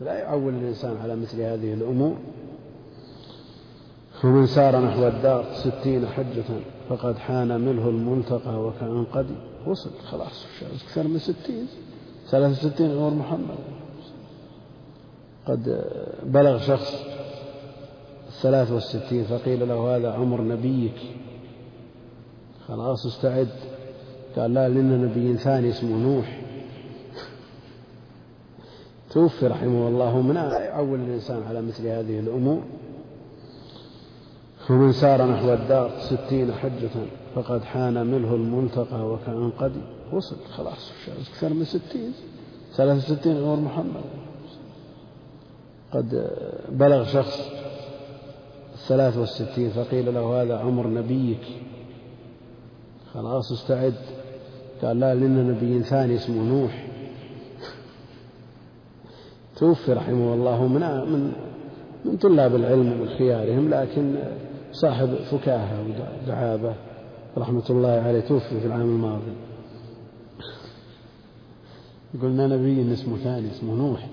فلا يعول الإنسان على مثل هذه الأمور. ومن سار نحو الدار ستين حجة فقد حان منه الملتقى وكأن قد وصل. خلاص أكثر من ستين. ثلاثة وستين عمر محمد. قد بلغ شخص الثلاث والستين فقيل له هذا عمر نبيك. خلاص استعد. قال لا لنا نبي ثاني اسمه نوح. توفي رحمه الله من يعول الإنسان على مثل هذه الأمور. ومن سار نحو الدار ستين حجة فقد حان منه الملتقى وكأن قد وصل. خلاص أكثر من ستين. ثلاثة وستين عمر محمد. قد بلغ شخص الثلاث والستين فقيل له هذا عمر نبيك. خلاص استعد. قال لا لنا نبي ثاني اسمه نوح. توفي رحمه الله من من من طلاب العلم ومن خيارهم لكن صاحب فكاهة ودعابة رحمة الله عليه توفي في العام الماضي. قلنا نبي اسمه ثاني اسمه نوح.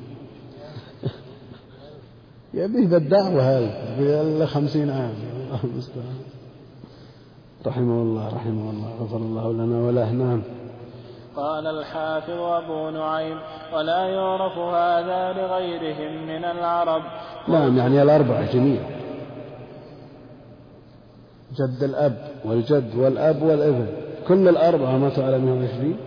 يبيه بالدعوة هذا خمسين عام. الله المستعان رحمه الله رحمه الله غفر الله لنا وله نعم قال الحافظ أبو نعيم ولا يعرف هذا لغيرهم من العرب. نعم يعني الأربعة جميعا جد الأب. والجد والأب والابن. كل الأربعة ما تعلمهم عشرين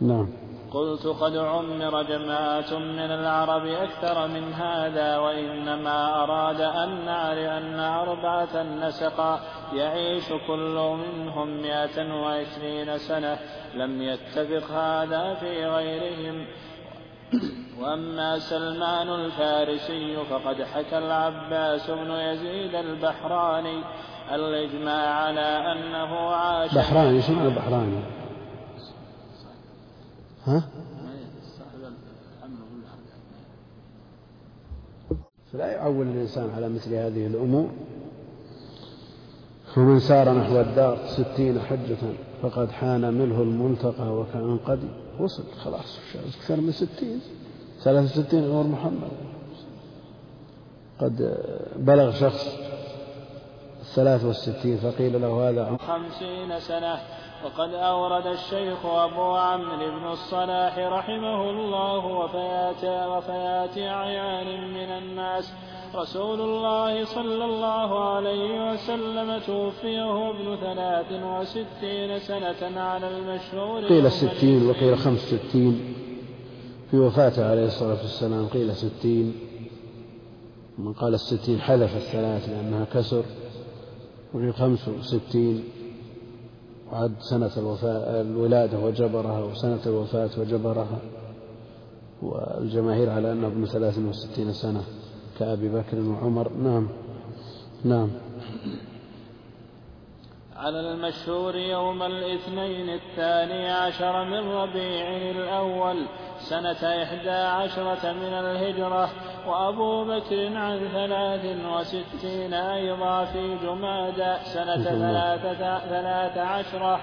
نعم. قلت قد عمر جماعة من العرب أكثر من هذا وإنما أراد أن نعرف أن أربعة نسقا يعيش كل منهم مائة وعشرين سنة لم يتفق هذا في غيرهم. وأما سلمان الفارسي فقد حكى العباس بن يزيد البحراني الإجماع على أنه عاش بحراني شو معنى فلا يعول الإنسان على مثل هذه الأمور. ومن سار نحو الدار ستين حجة فقد حان منه الملتقى وكأن قد وصل. خلاص أكثر من ستين. ثلاثة وستين عمر محمد. قد بلغ شخص الثلاث والستين فقيل له هذا خمسين سنة. وقد أورد الشيخ أبو عمرو بن الصلاح رحمه الله وفيات وفيات أعيان من الناس. رسول الله صلى الله عليه وسلم توفيه ابن ثلاث وستين سنة على المشهور قيل ستين وقيل خمس ستين. في وفاته عليه الصلاة والسلام قيل ستين. من قال الستين حذف الثلاث لأنها كسر وقيل خمس وستين. وعد سنة الوفاة الولادة وجبرها وسنة الوفاة وجبرها والجماهير على أنه ابن ثلاث وستين سنة كأبي بكر وعمر. نعم نعم. على المشهور يوم الاثنين الثاني عشر من ربيع الأول سنة إحدى عشرة من الهجرة وأبو بكر عن ثلاث وستين أيضا في جمادى سنة ثلاثة, ثلاث عشرة.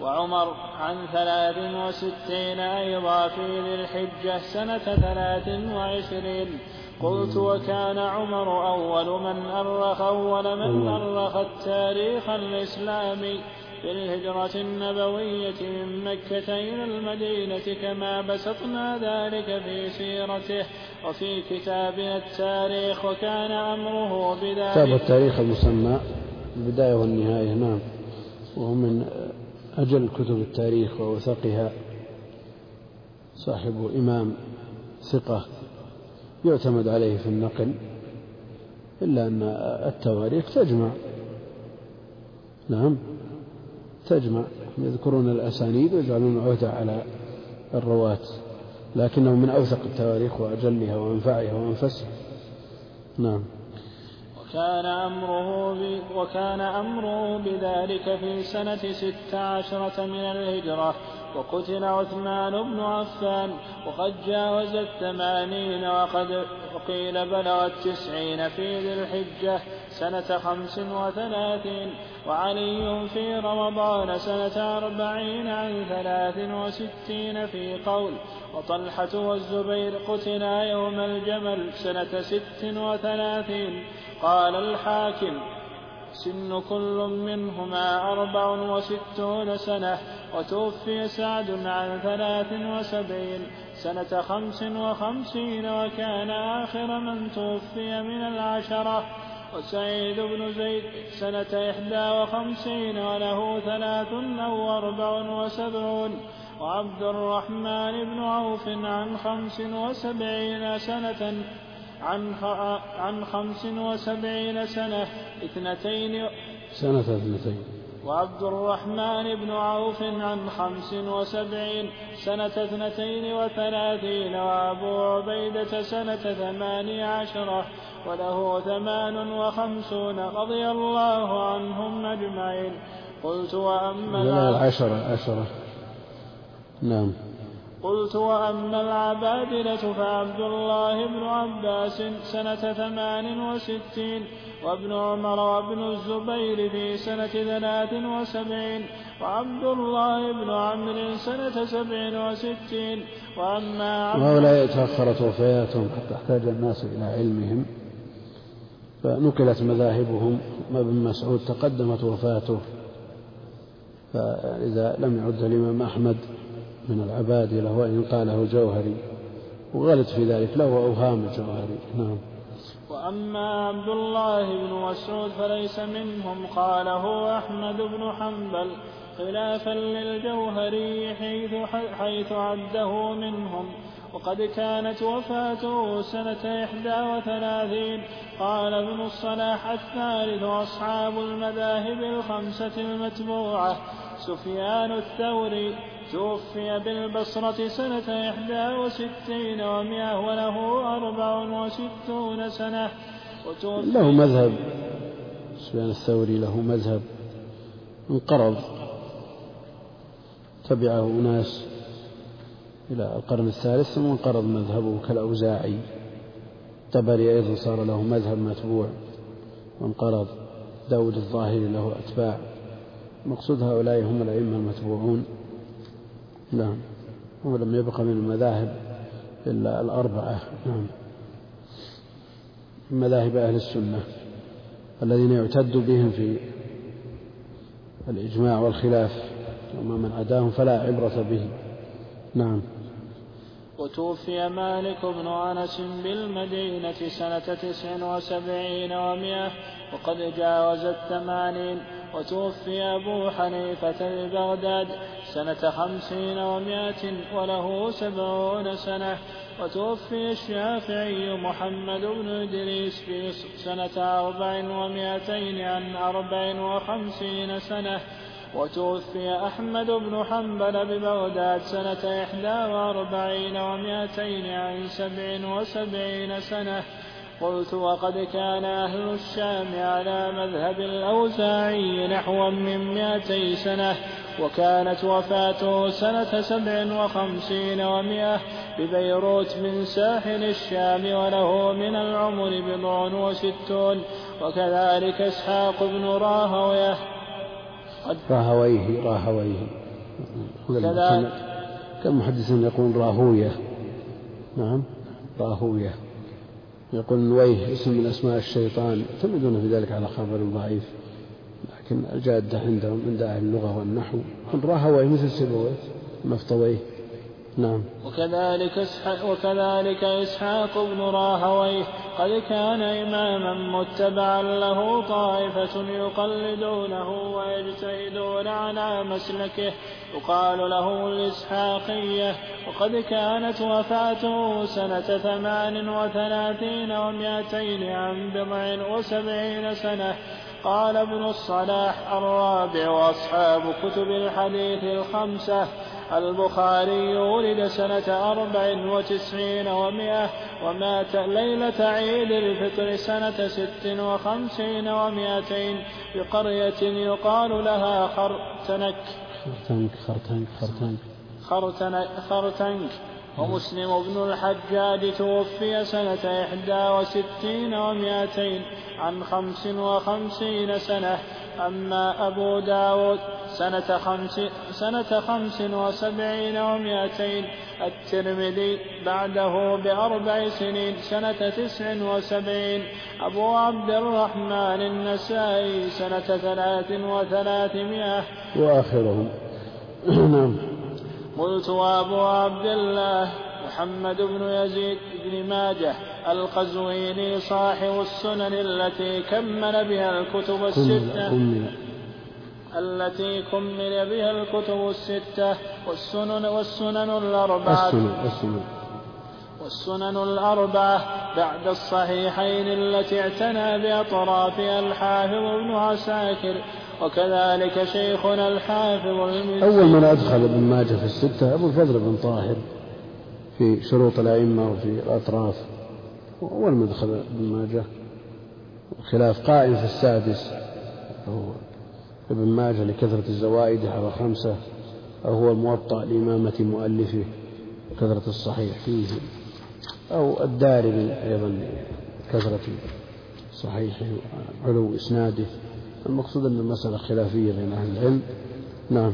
وعمر عن ثلاث وستين أيضا في ذي الحجة سنة ثلاث وعشرين. قلت وكان عمر أول من أرخ أول من أرخ التاريخ الإسلامي. في الهجرة النبوية من مكة إلى المدينة كما بسطنا ذلك في سيرته وفي كتابنا التاريخ وكان أمره بذلك. كتاب التاريخ المسمى البداية والنهاية نعم. وهو من أجل كتب التاريخ وأوثقها صاحب إمام ثقة يعتمد عليه في النقل إلا أن التواريخ تجمع. نعم. تجمع يذكرون الأسانيد ويجعلون عهدة على الرواة لكنه من أوثق التواريخ وأجلها وأنفعها وأنفسها. نعم. وكان أمره وكان أمره بذلك في سنة ست عشرة من الهجرة. وقتل عثمان بن عفان وقد جاوز الثمانين وقد وقيل بلغ التسعين في ذي الحجة سنة خمس وثلاثين وعلي في رمضان سنة أربعين عن ثلاث وستين في قول وطلحة والزبير قتلا يوم الجمل سنة ست وثلاثين قال الحاكم سن كل منهما أربع وستون سنة وتوفي سعد عن ثلاث وسبعين سنة خمس وخمسين وكان آخر من توفي من العشرة. وسعيد بن زيد سنة إحدى وخمسين وله ثلاث أو أربع وسبعون. وعبد الرحمن بن عوف عن خمس وسبعين سنة عن عن خمس وسبعين سنة اثنتين. سنة اثنتين. وعبد الرحمن بن عوف عن خمس وسبعين سنة اثنتين وثلاثين. وأبو عبيدة سنة ثماني عشرة وله ثمان وخمسون. رضي الله عنهم أجمعين. قلت وأما العشرة عشرة نعم. قلت وأما العبادلة فعبد الله بن عباس سنة ثمان وستين وابن عمر وابن الزبير في سنة ثلاث وسبعين وعبد الله بن عمرو سنة سبع وستين وأما عبد وهؤلاء تأخرت وفياتهم حتى احتاج الناس إلى علمهم فنقلت مذاهبهم. ابن مسعود تقدمت وفاته فإذا لم يعد الإمام أحمد من العبادلة وإن قاله جوهري. وغلط في ذلك له أوهام الجوهري. نعم. وأما عبد الله بن مسعود فليس منهم قاله أحمد بن حنبل خلافا للجوهري حيث, حيث عده منهم. وقد كانت وفاته سنة إحدى وثلاثين قال ابن الصلاح الثالث أصحاب المذاهب الخمسة المتبوعة سفيان الثوري. توفي بالبصرة سنة إحدى وستين ومائة وله أربع وستون سنة له مذهب. سفيان الثوري له مذهب. انقرض. تبعه أناس إلى القرن الثالث ثم انقرض مذهبه كالأوزاعي. الطبري أيضا صار له مذهب متبوع. وانقرض. داود الظاهري له أتباع. مقصود هؤلاء هم الأئمة المتبوعون. نعم. ولم يبق من المذاهب إلا الأربعة. نعم. مذاهب أهل السنة الذين يعتد بهم في الإجماع والخلاف وما من عداهم فلا عبرة به. نعم. وتوفي مالك بن أنس بالمدينة سنة تسع وسبعين ومائة وقد جاوز الثمانين. وتوفي أبو حنيفة ببغداد سنة خمسين ومائة وله سبعون سنة وتوفي الشافعي محمد بن إدريس في سنة أربع ومائتين عن أربع وخمسين سنة وتوفي أحمد بن حنبل ببغداد سنة إحدى وأربعين ومائتين عن سبع وسبعين سنة. قلت وقد كان أهل الشام على مذهب الأوزاعي نحو من مائتي سنة وكانت وفاته سنة سبع وخمسين ومائة ببيروت من ساحل الشام وله من العمر بضع وستون وكذلك إسحاق بن راهوية. راهويه راهويه. كذلك كم محدث يقول راهوية؟ نعم راهوية. يقول نويه اسم من أسماء الشيطان يعتمدون في ذلك على خبر ضعيف لكن الجادة عندهم عند أهل اللغة والنحو راهويه مثل سبويه مفطويه نعم. وكذلك وكذلك إسحاق بن راهويه قد كان إماما متبعا له طائفة يقلدونه ويجتهدون على مسلكه يقال له الإسحاقية. وقد كانت وفاته سنة ثمان وثلاثين ومائتين عن بضع وسبعين سنة. قال ابن الصلاح الرابع وأصحاب كتب الحديث الخمسة البخاري ولد سنة أربع وتسعين ومائة ومات ليلة عيد الفطر سنة ست وخمسين ومائتين بقرية يقال لها خرتنك. خرتنك خرتنك خرتنك. خرتنك ومسلم بن الحجاج توفي سنة إحدى وستين ومائتين عن خمس وخمسين سنة. أما أبو داود سنة خمس, سنة خمس وسبعين ومائتين الترمذي بعده بأربع سنين سنة تسع وسبعين. أبو عبد الرحمن النسائي سنة ثلاث وثلاثمائة. وآخرهم نعم. قلت وأبو عبد الله محمد بن يزيد بن ماجه القزويني صاحب السنن التي كمل بها الكتب الستة. التي كمل بها الكتب الستة والسنن والسنن الأربعة. السنن السنن. والسنن الأربعة بعد الصحيحين التي اعتنى بأطرافها الحافظ ابن عساكر وكذلك شيخنا الحافظ المزي أول من أدخل ابن ماجه في الستة أبو الفضل بن طاهر في شروط الأئمة وفي الأطراف. أول من أدخل ابن ماجه خلاف قائم في السادس ابن ماجه لكثرة الزوائد على خمسة أو هو الموطأ لإمامة مؤلفه كثرة الصحيح. فيه أو الدارمي أيضا كثرة صحيحه علو إسناده. المقصود أن المسألة خلافية بين أهل العلم. نعم.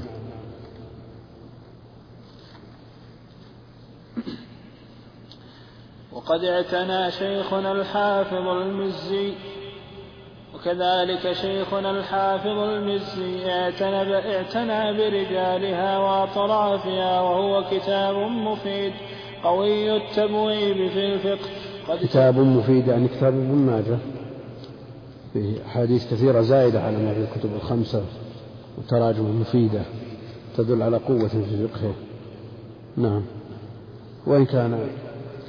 وقد اعتنى شيخنا الحافظ المزي وكذلك شيخنا الحافظ المزي اعتنى, اعتنى برجالها وأطرافها وهو كتاب مفيد قوي التبويب في الفقه. قد كتاب مفيد يعني كتاب ابن ماجه. فيه أحاديث كثيرة زائدة على ما في الكتب الخمسة وتراجم مفيدة تدل على قوة في فقهه. نعم. وإن كان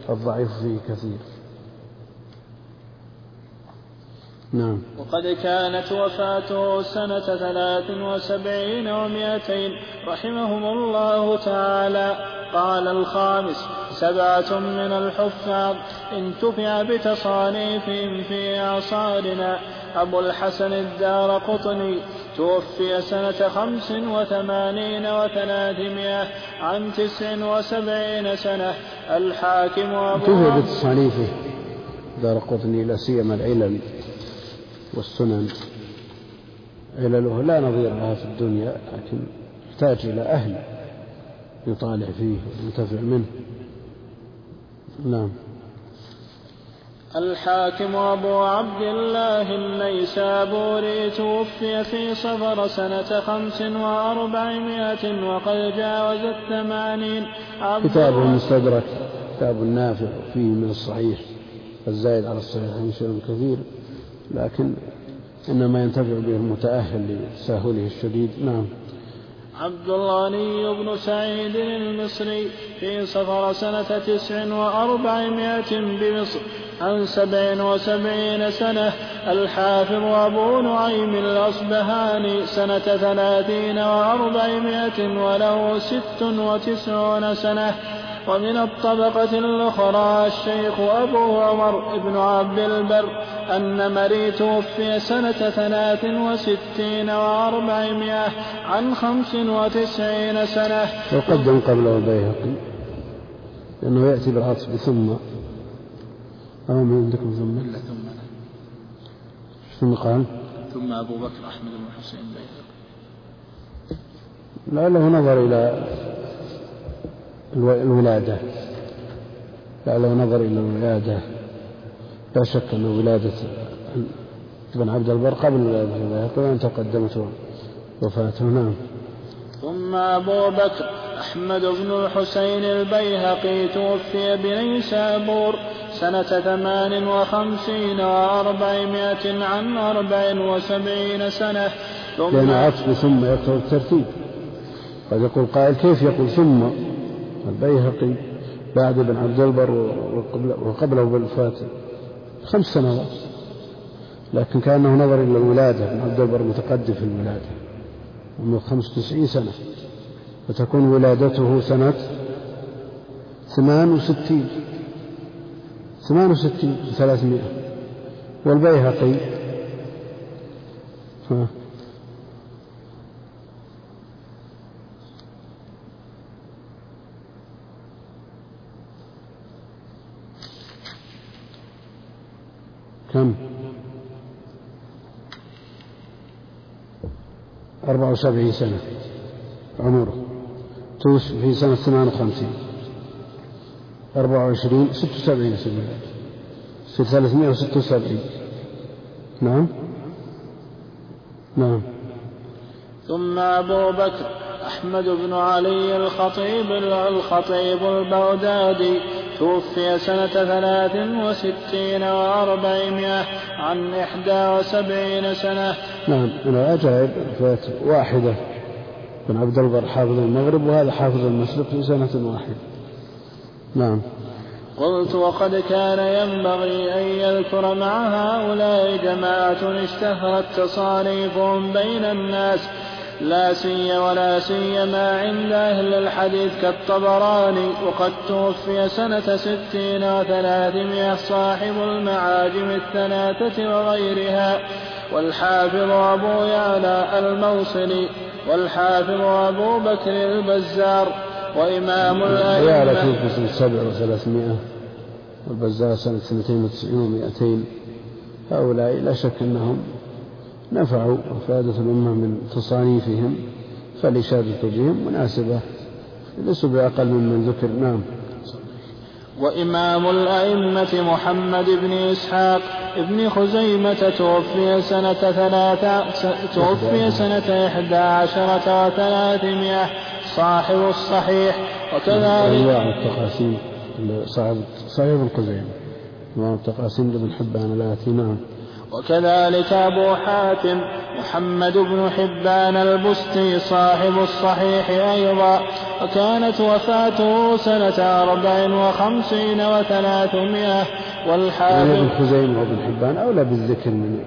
الضعيف فيه كثير. نعم. وقد كانت وفاته سنة ثلاث وسبعين ومائتين رحمهم الله تعالى. قال الخامس سبعة من الحفاظ انتفع بتصانيفهم في أعصارنا أبو الحسن الدار قطني توفي سنة خمس وثمانين وثلاثمائة عن تسع وسبعين سنة. الحاكم أبو انتفع بتصانيفه. دار قطني لا سيما العلل. والسنن. علله لا نظير لها في الدنيا لكن يحتاج إلى أهل يطالع فيه وينتفع منه. نعم. الحاكم أبو عبد الله النيسابوري توفي في صفر سنة خمس وأربعمائة وقد جاوز الثمانين. كتابه المستدرك كتاب نافع فيه من الصحيح. الزايد على الصحيح شيء كثير. لكن إنما ينتفع به المتأهل لتساهله الشديد. نعم. عبد الغني بن سعيد المصري في صفر سنة تسع وأربعمائة بمصر عن سبع وسبعين سنة الحافظ أبو نعيم الأصبهاني سنة ثلاثين وأربعمائة وله ست وتسعون سنة. ومن الطبقة الأخرى الشيخ أبو عمر بن عبد البر أن مري توفي سنة ثلاث وستين وأربعمائة عن خمس وتسعين سنة. وقدم قبله البيهقي لأنه يأتي بالعطف بثم. أو من عندكم ثم؟ إلا ثم. ثم قال؟ ثم أبو بكر أحمد بن حسين البيهقي لعله نظر إلى الولادة. لعله نظر إلى الولادة لا شك أن ولادة ابن عبد البر قبل ولادة البيهقي أن تقدمت وفاته. نعم. ثم أبو بكر أحمد بن الحسين البيهقي توفي بنيسابور سنة ثمان وخمسين وأربعمائة عن أربع وسبعين سنة. ثم لأن عطف ثم يقتضي الترتيب. قد يقول قائل كيف يقول ثم؟ البيهقي بعد ابن عبد البر وقبله بالوفاة خمس سنوات. لكن كأنه نظر إلى الولادة ابن عبد البر متقدم في الولادة. عمره خمس وتسعين سنة. فتكون ولادته سنة ثمان وستين. ثمان وستين ثلاثمائة. والبيهقي؟ ها. كم؟ أربعة وسبعين سنة عمره. توفي في سنة ثمان وخمسين. أربعة وعشرين ست وسبعين سنة. ثلاثمائة وست وسبعين. نعم. نعم. ثم أبو بكر أحمد بن علي الخطيب الخطيب البغدادي. توفي سنة ثلاث وستين وأربعمائة عن إحدى وسبعين سنة. نعم من العجائب فات واحدة. بن عبد البر حافظ المغرب وهذا حافظ المشرق في سنة واحدة. نعم. قلت وقد كان ينبغي أن يذكر مع هؤلاء جماعة اشتهرت تصانيفهم بين الناس لا سي ولا سيما عند أهل الحديث كالطبراني وقد توفي سنة ستين وثلاثمائة صاحب المعاجم الثلاثة وغيرها والحافظ أبو يعلى الموصلي والحافظ أبو بكر البزار وإمام الأئمة. يعلى توفي سنة سبع وثلاثمائة والبزار سنة سنتين وتسعين ومائتين. هؤلاء لا شك أنهم نفعوا وفادة الأمة من تصانيفهم فالإشادة بهم مناسبة ليسوا بأقل ممن ذكر نعم. وإمام الأئمة محمد بن إسحاق ابن خزيمة توفي سنة ثلاثة توفي سنة إحدى عشرة وثلاثمائة صاحب الصحيح وكذلك أنواع التقاسيم صاحب صحيح ابن خزيمة أنواع التقاسيم لابن حبان الآتي نعم. وكذلك أبو حاتم محمد بن حبان البستي صاحب الصحيح أيضا وكانت وفاته سنة أربع وخمسين وثلاثمائة والحاكم ابن خزيمة وابن حبان أولى بالذكر من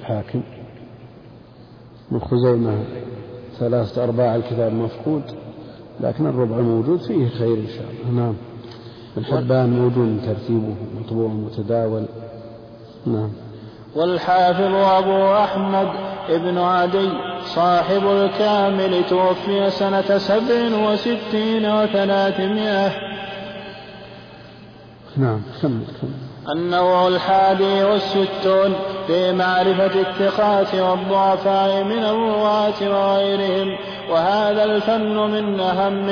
الحاكم. ابن خزيمة ثلاثة أرباع الكتاب مفقود لكن الربع موجود فيه خير إن شاء الله. نعم. ابن حبان موجود ترتيبه مطبوع متداول. نعم. والحافظ أبو أحمد ابن عدي صاحب الكامل توفي سنة سبع وستين وثلاثمائة. نعم كمل كمل. النوع الحادي والستون في معرفة الثقات والضعفاء من الرواة وغيرهم. وهذا الفن من أهم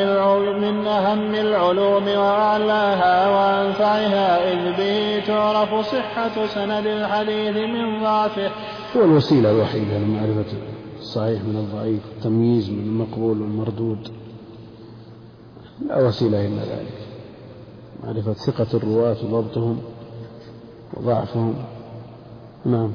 من أهم العلوم وأعلاها وأنفعها إذ به تعرف صحة سند الحديث من ضعفه. هو الوسيلة الوحيدة لمعرفة الصحيح من الضعيف التمييز من المقبول والمردود. لا وسيلة إلا ذلك. معرفة ثقة الرواة وضبطهم وضعفهم. نعم.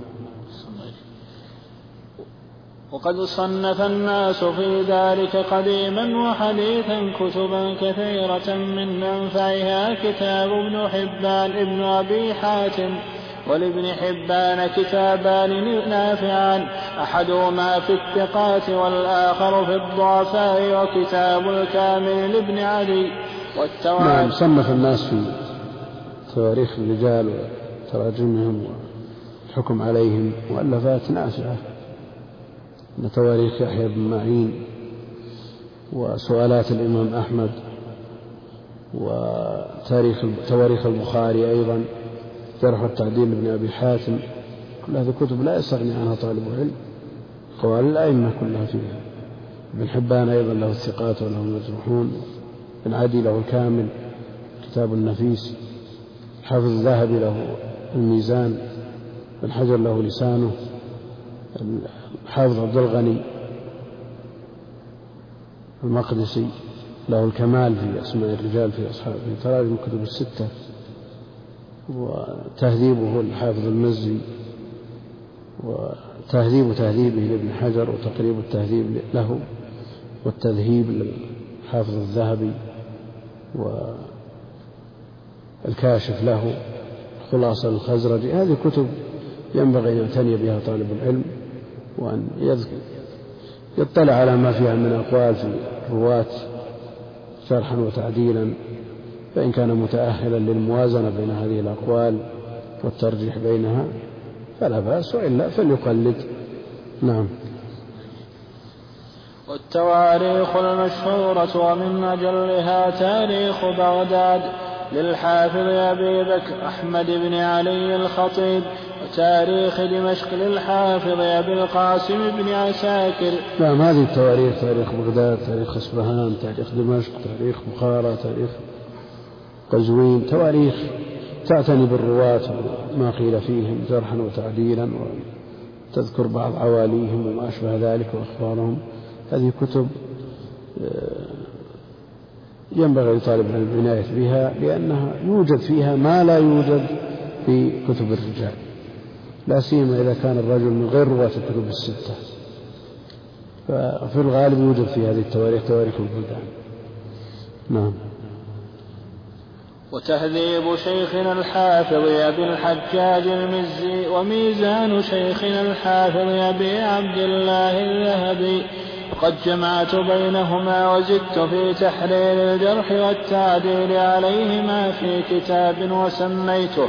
وقد صنف الناس في ذلك قديما وحديثا كتبا كثيرة من أنفعها كتاب ابن حبان ابن أبي حاتم ولابن حبان كتابان نافعان. أحدهما في الثقات والآخر في الضعفاء وكتاب الكامل لابن علي. والتواريخ نعم صنف الناس في تواريخ الرجال وتراجمهم والحكم عليهم مؤلفات نافعة من تواريخ يحيى بن معين وسؤالات الإمام أحمد وتاريخ تواريخ البخاري أيضا جرح التعديل لابن أبي حاتم كل هذه كتب لا يستغني عنها طالب العلم قوال الأئمة كلها فيها. ابن حبان أيضا له الثقات وله المجروحون ابن عدي له الكامل كتاب النفيس حافظ الذهبي له الميزان ابن حجر له لسانه حافظ عبد الغني المقدسي له الكمال في أسماء الرجال في أصحاب في تراجم الكتب الستة وتهذيبه الحافظ المزي وتهذيب تهذيبه لابن حجر وتقريب التهذيب له والتذهيب للحافظ الذهبي والكاشف له. خلاصة الخزرجي هذه كتب ينبغي أن يعتني بها طالب العلم وأن يطلع على ما فيها من أقوال في الرواة شرحا وتعديلا فإن كان متأهلا للموازنة بين هذه الأقوال والترجيح بينها فلا بأس وإلا فليقلد. نعم. والتواريخ المشهورة ومن أجلها تاريخ بغداد. للحافظ أبي بكر أحمد بن علي الخطيب تاريخ دمشق للحافظ أبي القاسم بن عساكر. نعم هذه التواريخ تاريخ بغداد تاريخ أصبهان تاريخ دمشق تاريخ بخارى تاريخ قزوين تواريخ تعتني بالرواة وما قيل فيهم جرحا وتعديلا وتذكر بعض عواليهم وما أشبه ذلك وأخبارهم. هذه كتب آه، ينبغي لطالب العلم العناية بها لأنها يوجد فيها ما لا يوجد في كتب الرجال لا سيما إذا كان الرجل من غير رواة الكتب الستة. ففي الغالب يوجد في هذه التواريخ تواريخ البلدان. نعم. وتهذيب شيخنا الحافظ أبي الحجاج المزي وميزان شيخنا الحافظ أبي عبد الله الذهبي وقد جمعت بينهما وزدت في تحرير الجرح والتعديل عليهما في كتاب وسميته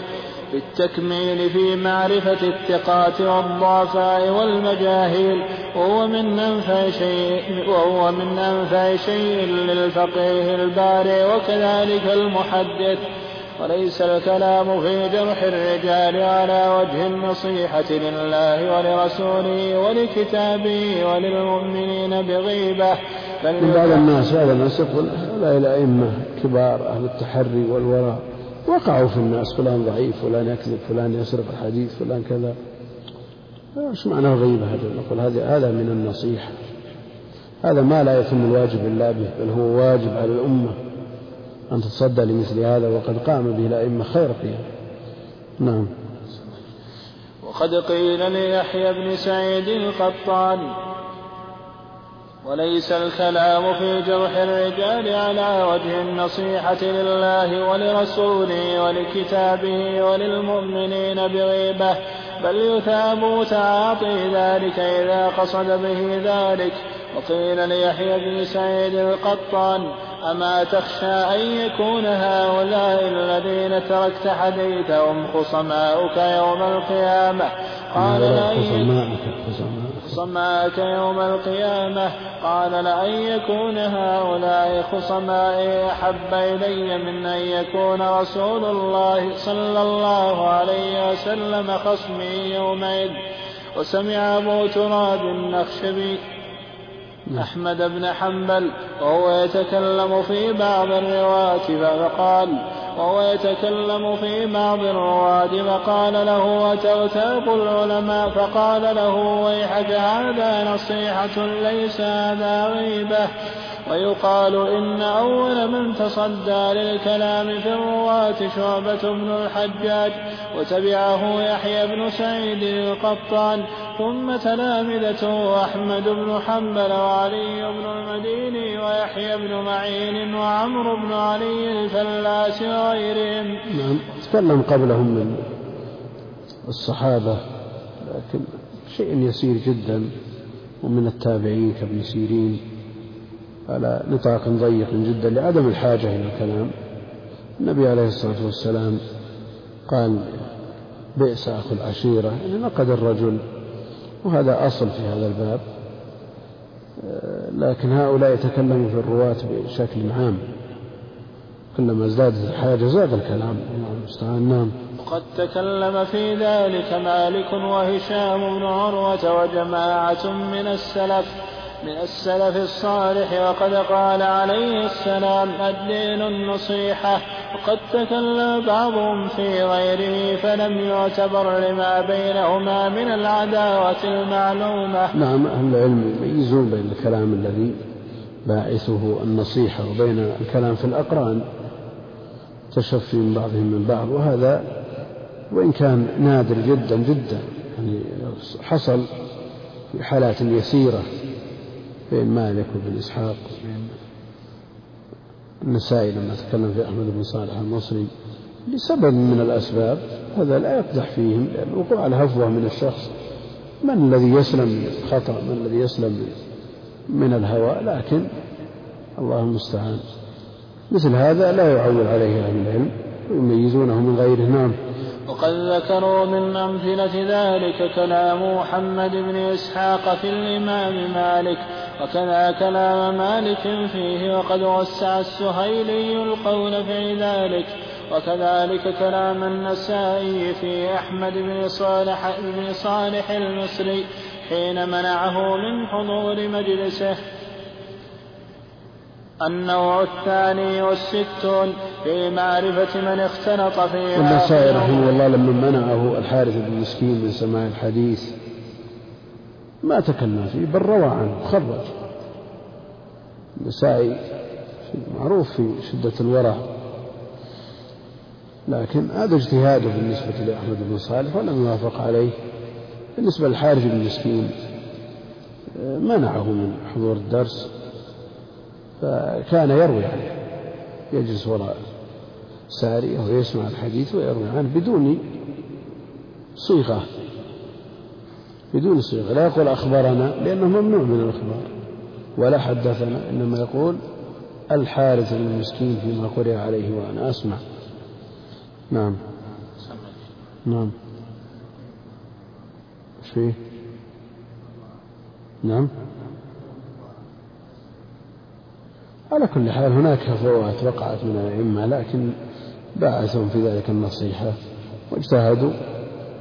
بالتكميل في معرفة الثقات والضعفاء والمجاهيل وهو من أنفع شيء وهو من أنفع شيء للفقيه البارع وكذلك المحدث. وليس الكلام في جرح الرجال على وجه النصيحة لله ولرسوله ولكتابه وللمؤمنين بغيبة. بل من بعض الناس بعض الناس يقول هؤلاء الأئمة كبار أهل التحري والوراء. وقعوا في الناس فلان ضعيف فلان يكذب فلان يسرق الحديث فلان كذا. إيش معنى الغيبة هذا نقول هذا هذا من النصيحة. هذا ما لا يتم الواجب إلا به بل هو واجب على الأمة. أن تتصدى لمثل هذا وقد قام به الأئمة خير قيام نعم. وقد قيل ليحيى بن سعيد القطان وليس الكلام في جرح الرجال على وجه النصيحة لله ولرسوله ولكتابه وللمؤمنين بغيبة بل يثاب تعاطي ذلك إذا قصد به ذلك. وقيل ليحيى بن سعيد القطان أما تخشى أن يكون هؤلاء الذين تركت حديثهم خصماؤك يوم القيامة قال لأن خصماءك يوم القيامة قال لأن يكون هؤلاء خصمائي أحب إلي من أن يكون رسول الله صلى الله عليه وسلم خصمي يومئذ وسمع أبو تراب النخشبي. أحمد بن حنبل وهو يتكلم في بعض الرواة فقال وهو يتكلم في بعض الرواة فقال له أتغتاب العلماء؟ فقال له ويحك هذا نصيحة ليس هذا غيبة. ويقال إن أول من تصدى للكلام في الرواة شعبة بن الحجاج وتبعه يحيى بن سعيد القطان ثم تلامذته أحمد بن حنبل وعلي بن المديني ويحيى بن معين وعمرو بن علي الفلاس وغيرهم. نعم. تكلم قبلهم من الصحابة لكن شيء يسير جدا ومن التابعين كابن سيرين. على نطاق ضيق جدا لعدم الحاجة إلى الكلام. النبي عليه الصلاة والسلام قال بئس أخو العشيرة. يعني نقد الرجل وهذا أصل في هذا الباب. لكن هؤلاء يتكلموا في الرواة بشكل عام. كلما ازدادت الحاجة زاد الكلام. المستعان نعم. وقد تكلم في ذلك مالك وهشام بن عروة وجماعة من السلف. من السلف الصالح وقد قال عليه السلام الدين النصيحة وقد تكلم بعضهم في غيره فلم يعتبر لما بينهما من العداوة المعلومة. نعم أهل العلم يميزون بين الكلام الذي باعثه النصيحة وبين الكلام في الأقران تشفي من بعضهم من بعض وهذا وإن كان نادر جدا جدا يعني حصل في حالات يسيرة. بين مالك وبن إسحاق وبين النسائي لما تكلم في أحمد بن صالح المصري لسبب من الأسباب هذا لا يقدح فيهم لأن وقوع الهفوة من الشخص من الذي يسلم من الخطأ من الذي يسلم من الهوى لكن الله المستعان. مثل هذا لا يعول عليه أهل العلم ويميزونه من غيره. نعم. وقد ذكروا من أمثلة ذلك كلام محمد بن إسحاق في الإمام مالك وكذا كلام مالك فيه وقد وسع السهيلي القول في ذلك وكذلك كلام النسائي في أحمد بن صالح بن صالح المصري حين منعه من حضور مجلسه. النوع الثاني والستون في معرفة من اختلط في والنسائي رحمه الله لما منعه الحارث بن مسكين من سماع الحديث. ما تكلم فيه بل روى عنه خرج. النسائي معروف في شدة الورع. لكن هذا اجتهاده بالنسبة لأحمد بن صالح ولم يوافق عليه. بالنسبة للحارث بن مسكين منعه من حضور الدرس فكان يروي عنه يجلس وراء سارية ويسمع الحديث ويروي عنه بدون صيغة. بدون صيغة لا يقول أخبرنا لأنه ممنوع من الإخبار. ولا حدثنا إنما يقول الحارث المسكين فيما قرئ عليه وأنا أسمع. نعم. نعم. إيش فيه نعم. على كل حال هناك هفوات وقعت من الأئمة لكن باعثهم في ذلك النصيحة واجتهدوا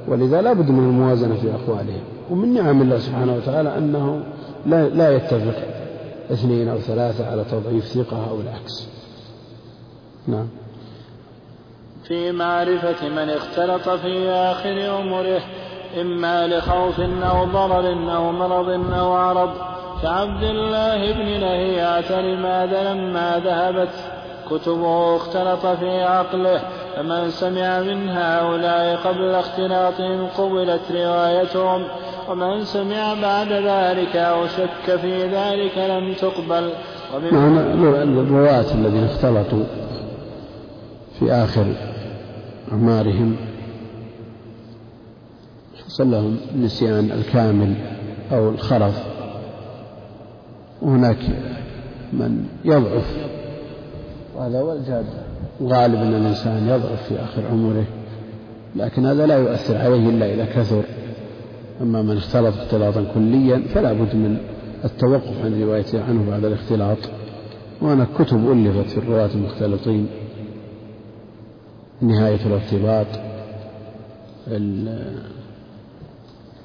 ولذا لا بد من الموازنة في أقوالهم. ومن نعم الله سبحانه وتعالى أنه لا, لا يتفق اثنين أو ثلاثة على تضعيف ثقة أو العكس. نعم. في معرفة من اختلط في آخر عمره إما لخوف أو ضرر أو مرض أو عرض. كعبد الله بن لهيعة لماذا لما ذهبت؟ كتبه اختلط في عقله فمن سمع من هؤلاء قبل اختلاطهم قبلت روايتهم. ومن سمع بعد ذلك أو شك في ذلك لم تقبل. نعم الرواة الذين اختلطوا في آخر أعمارهم حصل لهم النسيان الكامل أو الخرف. وهناك من يضعف وهذا هو الجاد غالب أن الإنسان يضعف في آخر عمره لكن هذا لا يؤثر عليه إلا إذا كثر. أما من اختلط اختلاطا كليا فلا بد من التوقف عن روايته عنه بعد الاختلاط. وهناك كتب ألفت في الرواة المختلطين نهاية الارتباط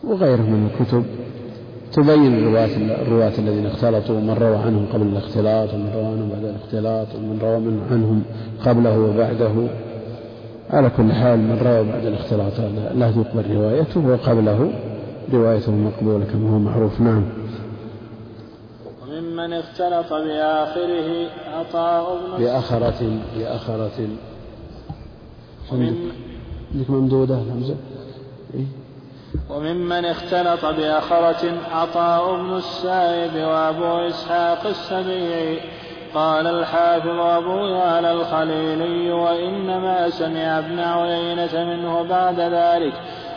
وغيره من الكتب. تبين الرواة الرواة الذين اختلطوا ومن روى عنهم قبل الاختلاط ومن روى عنهم بعد الاختلاط ومن روى من عنهم قبله وبعده. على كل حال من روى بعد الاختلاط لا تقبل روايته وقبله روايته مقبولة كما هو معروف. نعم. وممن اختلط بآخره عطاء بن بآخرة بآخرة. عندك ممدودة؟ الهمزة إيه؟ وممن اختلط بأخرة عطاء بن السائب وأبو إسحاق السبيعي. قال الحافظ أبو يعلى الخليلي وإنما سمع ابن عيينة منه بعد ذلك.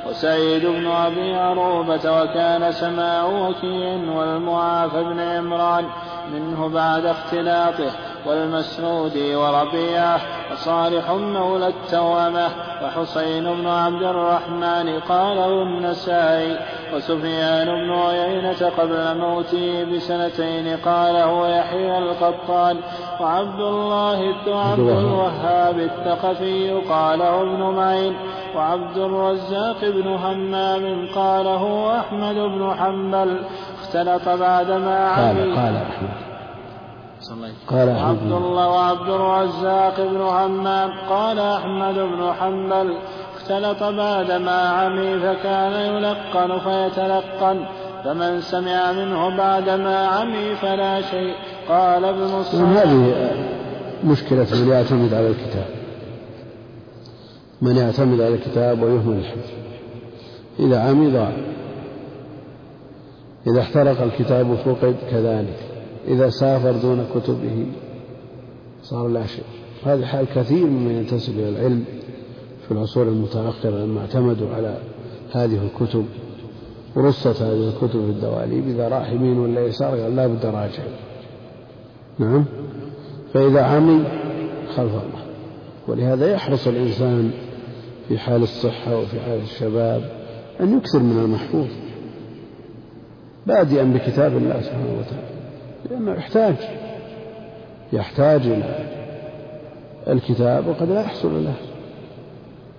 وسعيد بن أبي عروبة وكان سماع وكيع والمعافى بن عمران منه بعد اختلاطه والمسعودي وربيعة وصالح مولى التوامة وحسين بن عبد الرحمن قاله النسائي وسفيان بن عيينة قبل موته بسنتين قاله يحيى القطان وعبد الله بن عبد الوهاب الثقفي قاله ابن معين وعبد الرزاق بن همام قاله أحمد بن حنبل. اختلط بعدما قال قال أحمد. قال عبد الله وعبد الرزاق بن همام قال أحمد بن حنبل اختلط بعدما عمي فكان يلقن فيتلقن فمن سمع منه بعدما عمي فلا شيء. قال ابن الصلاح هذه مشكلة يعتمد على الكتاب من يعتمد على الكتاب ويهمل الحفظ إذا عمي ضاع. إذا احترق الكتاب فقد كذلك. إذا سافر دون كتبه صار لا شيء. هذه حال كثير ممن ينتسب إلى العلم في العصور المتأخرة لما اعتمدوا على هذه الكتب ورصت هذه الكتب في الدواليب إذا راح يمين ولا يسار قال لا بد راجع. نعم؟ فإذا عمي خلف الله. ولهذا يحرص الإنسان في حال الصحة وفي حال الشباب أن يكثر من المحفوظ. بادئا بكتاب الله سبحانه وتعالى لأنه يحتاج يحتاج إلى الكتاب وقد لا يحصل له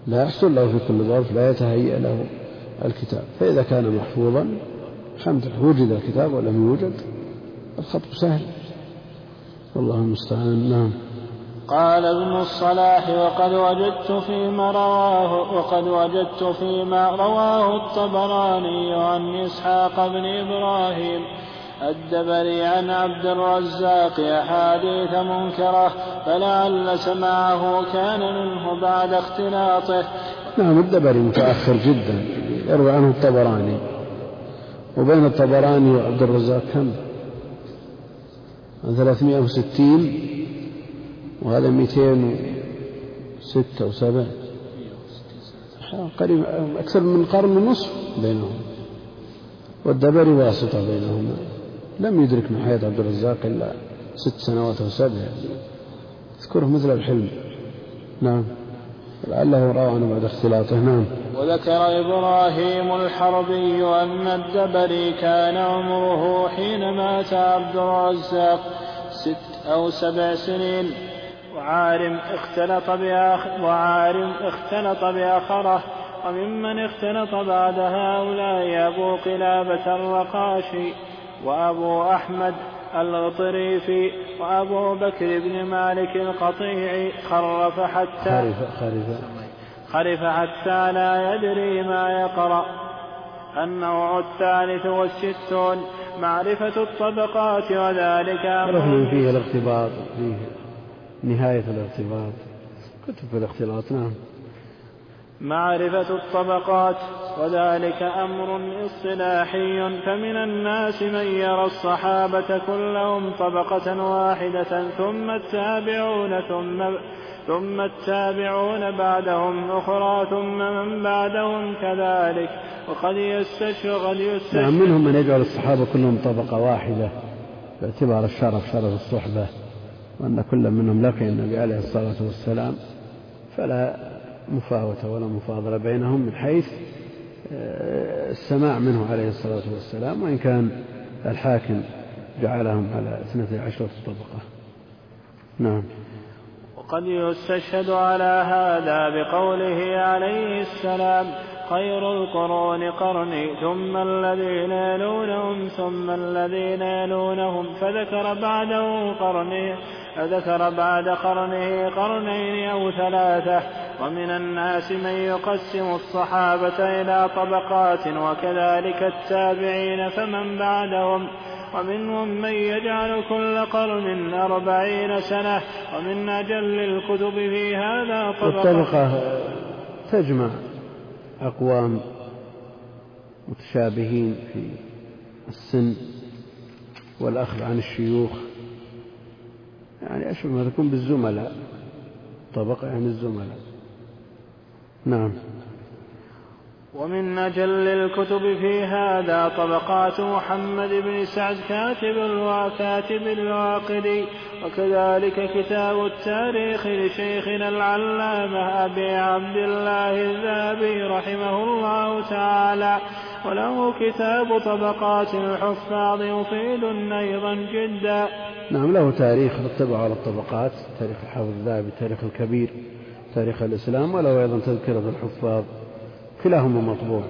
لا يحصل له في كل ظرف لا يتهيأ له الكتاب. فإذا كان محفوظا الحمد لله وجد الكتاب ولم يوجد الخطب سهل. والله المستعان. نعم. قال ابن الصلاح وقد وجدت فيما رواه وقد وجدت فيما رواه الطبراني عن إسحاق بن إبراهيم الدبري عن عبد الرزاق أحاديث منكرة فلعل سماعه كان منه بعد اختلاطه. نعم الدبري متأخر جدا يروي عنه الطبراني. وبين الطبراني وعبد الرزاق كم؟ 360 وهذا 206 وسبع قريب أكثر من قرن ونصف بينهم. والدبري واسطة بينهما. لم يدرك من حياة عبد الرزاق إلا ست سنوات أو سبع. أذكره مثل الحلم. نعم. لعله روى عنه بعد اختلاطه. نعم. وذكر إبراهيم الحربي أن الدبري كان عمره حين مات عبد الرزاق ست أو سبع سنين. وعارم اختلط وعارم اختلط بآخره وممن اختلط بعد هؤلاء أبو قلابة الرقاشي وأبو أحمد الغطريفي وأبو بكر بن مالك القطيعي خرف حتى خرف خرف. خرف حتى لا يدري ما يقرأ. النوع الثالث والستون معرفة الطبقات وذلك أمر فيه الاغتباط فيه. نهاية الاغتباط كتب الاختلاط نعم. معرفة الطبقات وذلك أمر اصطلاحي فمن الناس من يرى الصحابة كلهم طبقة واحدة ثم التابعون ثم ثم التابعون بعدهم أخرى ثم من بعدهم كذلك. وقد يستشهد يستشهد نعم منهم من يجعل الصحابة كلهم طبقة واحدة باعتبار الشرف شرف الصحبة. وأن كل منهم لقي النبي عليه الصلاة والسلام فلا مفاوتة ولا مفاضلة بينهم من حيث آه، السماع منه عليه الصلاة والسلام وإن كان الحاكم جعلهم على اثنتي عشرة طبقة. نعم. وقد يستشهد على هذا بقوله عليه السلام خير القرون قرني ثم الذين يلونهم ثم الذين يلونهم فذكر بعده قرني فذكر بعد قرنه قرنين أو ثلاثة. ومن الناس من يقسم الصحابة إلى طبقات وكذلك التابعين فمن بعدهم. ومنهم من يجعل كل قرن أربعين سنة. ومن أجل الكتب في هذا طبقة. تجمع. أقوام متشابهين في السن والأخذ عن الشيوخ. يعني أشبه ما تكون بالزملاء طبقة يعني الزملاء. نعم. ومن أجل الكتب في هذا طبقات محمد بن سعد كاتب وكاتب الواقدي وكذلك كتاب التاريخ لشيخنا العلامة أبي عبد الله الذهبي رحمه الله تعالى. وله كتاب طبقات الحفاظ مفيد أيضا جدا. نعم له تاريخ رتبه على الطبقات تاريخ الحافظ الذهبي تاريخ الكبير تاريخ الإسلام وله أيضا تذكرة الحفاظ. كلاهما مطبوع.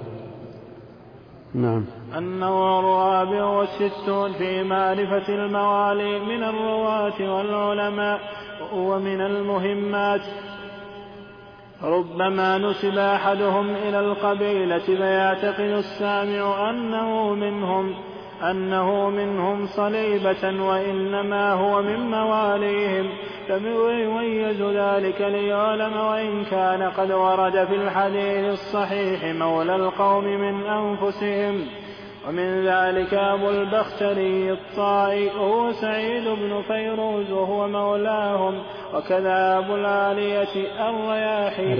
نعم. النوع الرابع والستون في معرفة الموالي من الرواة والعلماء ومن المهمات. ربما نسب أحدهم إلى القبيلة فيعتقد السامع أنه منهم. أنه منهم صليبة وإنما هو من مواليهم. فيميز ذلك ليعلم وإن كان قد ورد في الحديث الصحيح مولى القوم من أنفسهم. ومن ذلك أبو البختري الطائي وهو سعيد بن فيروز وهو مولاهم. وكذا أبو العالية الرياحي.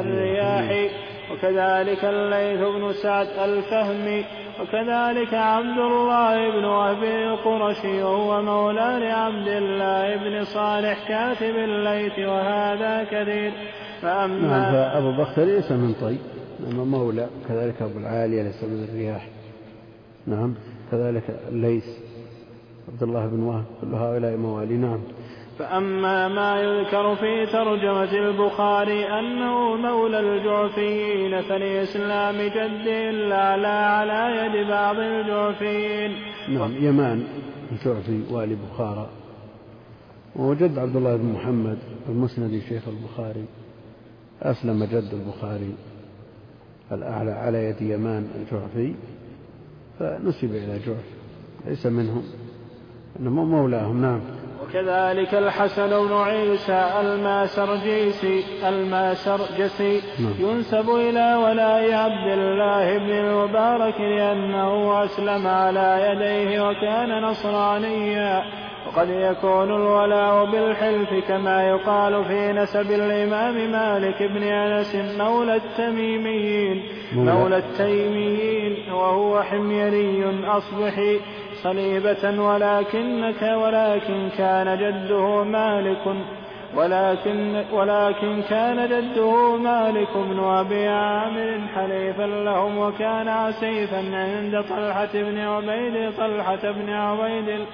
الرياحي. وكذلك الليث بن سعد الفهمي. وكذلك عبد الله بن وهب القرشي وهو مولى لعبد الله بن صالح كاتب الليث وهذا كثير. فأما نعم فأبو بكر ليس من طي أما مولى كذلك أبو العالية ليس من الرياح. نعم كذلك الليث عبد الله بن وهب كل هؤلاء موالي نعم. فأما ما يذكر في ترجمة البخاري أنه مولى الجعفيين فلإسلام جده لا على يد بعض الجعفيين. نعم يمان الجعفي والي بخارى وجد عبد الله بن محمد المسندي شيخ البخاري أسلم جد البخاري الأعلى على يد يمان الجعفي فنسب إلى جعفي ليس منهم إنما مولاهم. نعم. وكذلك الحسن بن عيسى الماسرجيسي الماسرجسي نعم. ينسب إلى ولاء عبد الله بن المبارك لأنه أسلم على يديه وكان نصرانيا. وقد يكون الولاء بالحلف كما يقال في نسب الإمام مالك بن أنس مولى التميميين. مولى. التيميين وهو حميري أصبحي. صليبة ولكنك ولكن كان جده مالك ولكن ولكن كان جده مالك بن أبي عامر حليفا لهم وكان عسيفا عند طلحة بن عبيد طلحة بن عبيد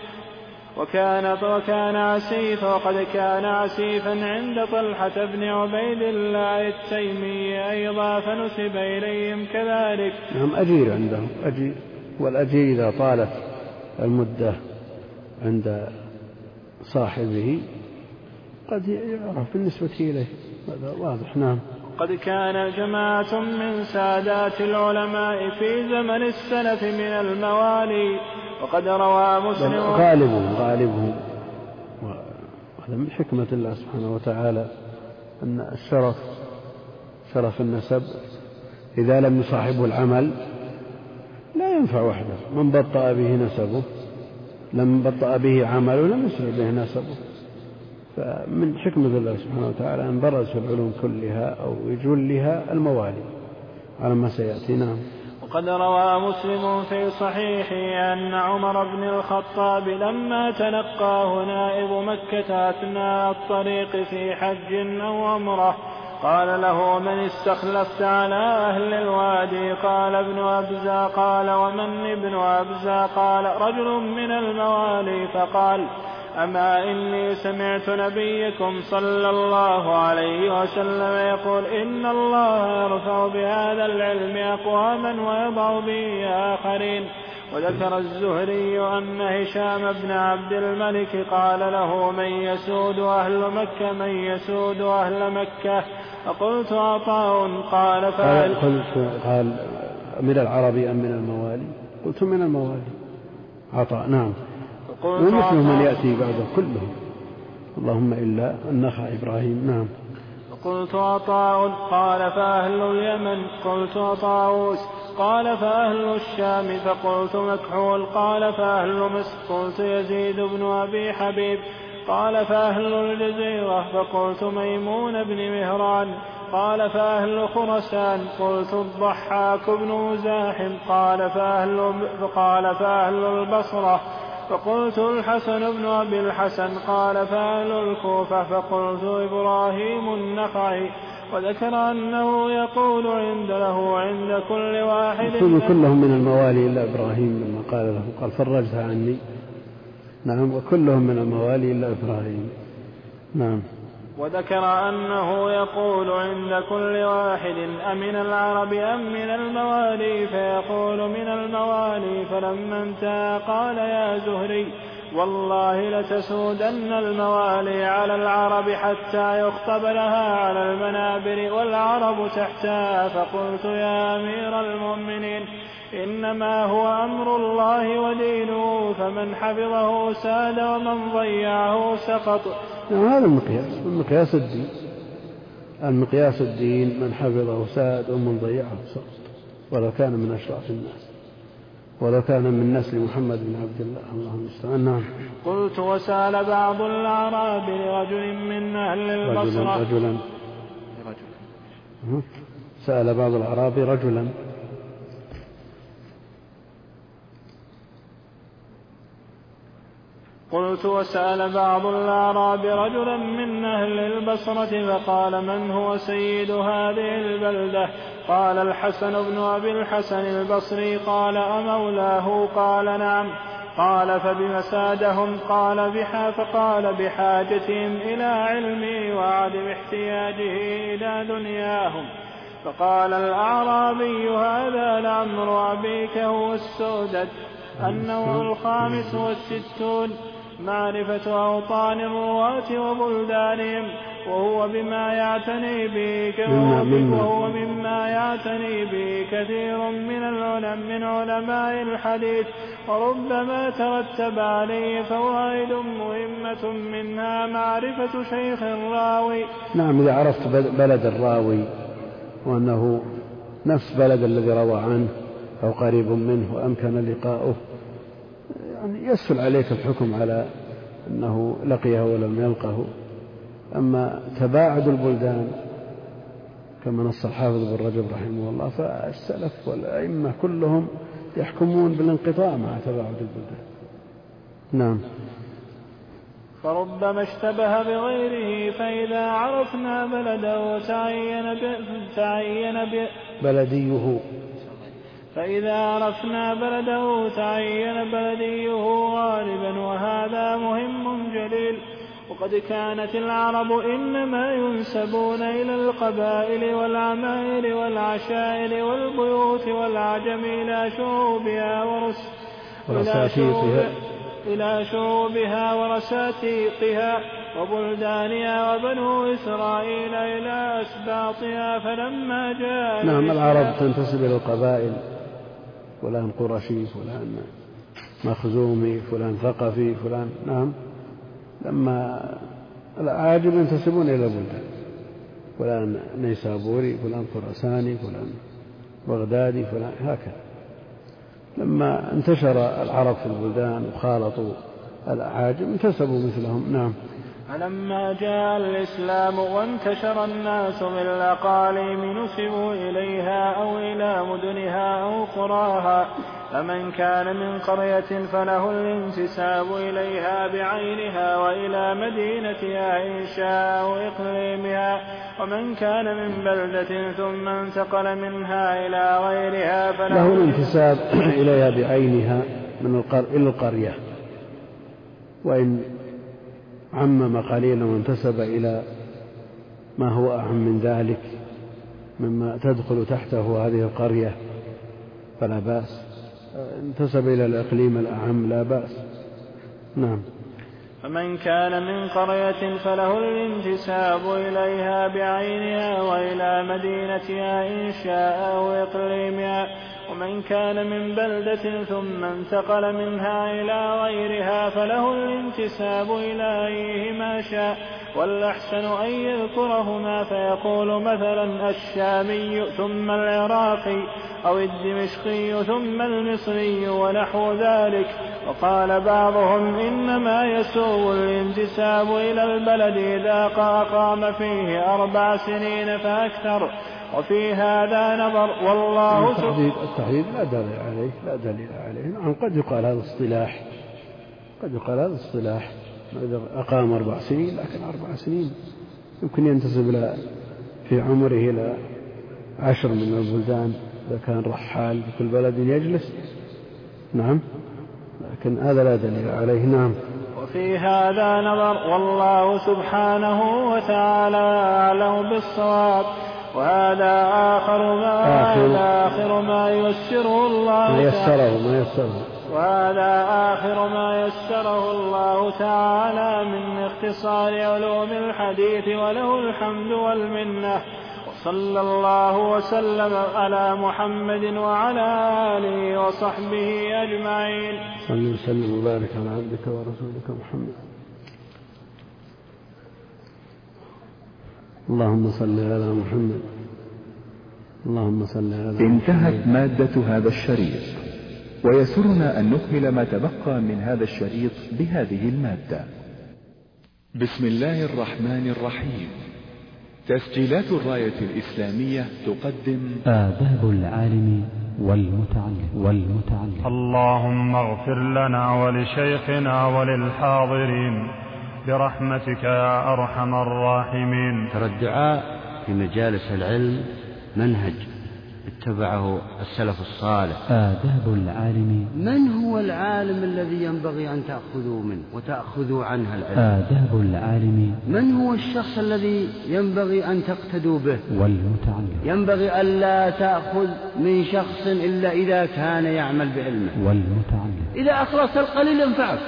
وكان وكان عسيفا وقد كان عسيفا عند طلحة بن عبيد الله التيمي أيضا فنسب إليهم كذلك. نعم أجير عندهم أجير والأجير إذا طالت المدة عند صاحبه قد يعرف بالنسبة إليه. هذا واضح. نعم. قد كان جماعة من سادات العلماء في زمن السلف من الموالي وقد روى مسلم غالبهم غالبهم. وهذا من حكمة الله سبحانه وتعالى أن الشرف شرف النسب إذا لم يصاحبه العمل لا ينفع وحده من بطأ به نسبه لم بطأ به عمله لم يسرع به نسبه. فمن حكمة الله سبحانه وتعالى أن برز في العلوم كلها أو يجلها الموالي على ما سيأتي. نعم. وقد روى مسلم في صحيحه أن عمر بن الخطاب لما تلقاه نائب مكة أثناء الطريق في حج أو عمرة قال له من استخلفت على أهل الوادي؟ قال ابن أبزى قال ومن ابن أبزى قال رجل من الموالي. فقال أما إني سمعت نبيكم صلى الله عليه وسلم يقول إن الله يرفع بهذا العلم أقواما ويضع به آخرين. وذكر الزهري أن هشام بن عبد الملك قال له من يسود أهل مكة؟ من يسود أهل مكة؟ فقلت عطاء. قال فعل قلت قال من العرب أم من الموالي؟ قلت من الموالي. عطاء نعم. ومثل من يأتي بعده كلهم. اللهم إلا النخع إبراهيم نعم. قلت عطاء. قال فأهل اليمن. قلت طاووس قال فأهل الشام فقلت مكحول قال فأهل مصر قلت يزيد بن أبي حبيب قال فأهل الجزيرة فقلت ميمون بن مهران قال فأهل خرسان قلت الضحاك بن مزاحم قال فأهل قال فأهل البصرة فقلت الحسن بن أبي الحسن قال فأهل الكوفة فقلت إبراهيم النخعي وذكر أنه يقول عند له عند كل واحد كلهم من الموالي إلا إبراهيم لما قال له قال فرجها عني. نعم وكلهم من الموالي إلا إبراهيم. نعم. وذكر أنه يقول عند كل واحد أمن العرب أم من الموالي؟ فيقول من الموالي فلما انتهى قال يا زهري والله لتسودن الموالي على العرب حتى يخطب لها على المنابر والعرب تحتها فقلت يا أمير المؤمنين إنما هو أمر الله ودينه فمن حفظه ساد ومن ضيعه سقط. نعم هذا المقياس المقياس الدين. المقياس الدين من حفظه ساد ومن ضيعه سقط ولو كان من أشراف الناس. ولو كان من نسل محمد بن عبد الله. اللهم المستعان نعم. قلت وسأل بعض الأعراب لرجل من أهل البصرة. رجلا رجلا. سأل بعض الأعراب رجلا. قلت وسأل بعض الأعراب رجلا من أهل البصرة فقال من هو سيد هذه البلدة؟ قال الحسن بن أبي الحسن البصري قال أمولاه؟ قال نعم. قال فبم سادهم؟ قال بحا فقال بحاجتهم إلى علمي وعدم احتياجه إلى دنياهم. فقال الأعرابي هذا لعمر أبيك هو السودة النوع الخامس والستون. معرفة أوطان الرواة وبلدانهم وهو بما يعتني به وهو مما يعتني به كثير من العلم من علماء الحديث وربما ترتب عليه فوائد مهمة منها معرفة شيخ الراوي. نعم إذا عرفت بلد الراوي وأنه نفس بلد الذي روى عنه أو قريب منه وأمكن لقاؤه يسهل عليك الحكم على أنه لقيه ولم يلقه. أما تباعد البلدان كما نص الحافظ بن رجب رحمه الله فالسلف والأئمة كلهم يحكمون بالانقطاع مع تباعد البلدان. نعم. فربما اشتبه بغيره فإذا عرفنا بلده تعين تعين بلديه. فإذا عرفنا بلده تعين بلديه غالبا وهذا مهم جليل. وقد كانت العرب إنما ينسبون إلى القبائل والعمائر والعشائر والبيوت والعجم إلى شعوبها ورس ورساتيقها. إلى شعوبها ورساتيقها وبلدانها وبنو إسرائيل إلى أسباطها فلما جاء نعم العرب تنتسب إلى القبائل. فلان قرشي فلان مخزومي فلان ثقفي فلان نعم. لما الأعاجم ينتسبون إلى البلدان فلان نيسابوري فلان خراساني فلان بغدادي فلان هكذا. لما انتشر العرب في البلدان وخالطوا الأعاجم انتسبوا مثلهم نعم. فلما جاء الإسلام وانتشر الناس بالأقاليم نسبوا إليها أو إلى مدنها أو قراها. فمن كان من قرية فله الانتساب إليها بعينها وإلى مدينتها إن شاء إقليمها. ومن كان من بلدة ثم انتقل منها إلى غيرها فله له الانتساب إليها بعينها من القر... إلى القرية. وإن عمم قليلا وانتسب إلى ما هو أعم من ذلك مما تدخل تحته هذه القرية فلا بأس. انتسب إلى الإقليم الأعم لا بأس. نعم. فمن كان من قرية فله الانتساب إليها بعينها وإلى مدينتها إن شاء أو إقليمها ومن كان من بلدة ثم انتقل منها إلى غيرها فله الانتساب إلى أيه ما شاء والأحسن أن يذكرهما. فيقول مثلا الشامي ثم العراقي أو الدمشقي ثم المصري ونحو ذلك. وقال بعضهم إنما يسوء الانتساب إلى البلد إذا أقام فيه أربع سنين فأكثر. وفي هذا نظر والله التحديد, التحديد لا دليل عليه لا دليل عليه. نعم قد يقال هذا اصطلاح. قد يقال هذا اصطلاح. إذا أقام أربع سنين لكن أربع سنين يمكن ينتسب إلى في عمره إلى عشر من البلدان إذا كان رحال في كل بلد يجلس. نعم لكن هذا لا دليل عليه. نعم. وفي هذا نظر والله سبحانه وتعالى أعلم بالصواب. وهذا آخر ما آخر, آخر ما يسره الله ما يسره ما يسره وهذا آخر ما يسره الله تعالى من اختصار علوم الحديث وله الحمد والمنة. وصلى الله وسلم على محمد وعلى آله وصحبه أجمعين. صلى وسلم وبارك على عبدك ورسولك محمد. اللهم صل على محمد. اللهم صل على انتهت مادة هذا الشريط. ويسرنا أن نكمل ما تبقى من هذا الشريط بهذه المادة. بسم الله الرحمن الرحيم. تسجيلات الراية الإسلامية تقدم آداب العالم والمتعلم. والمتعلم. اللهم اغفر لنا ولشيخنا وللحاضرين. برحمتك يا أرحم الراحمين. ترى الدعاء في مجالس العلم منهج اتبعه السلف الصالح. آداب العالم. من هو العالم الذي ينبغي أن تأخذوا منه وتأخذوا عنه العلم؟ آداب العالم. من هو الشخص الذي ينبغي أن تقتدوا به؟ والمتعلم. ينبغي ألا تأخذ من شخص إلا إذا كان يعمل بعلمه. والمتعلم. إذا أخلصت القليل ينفعك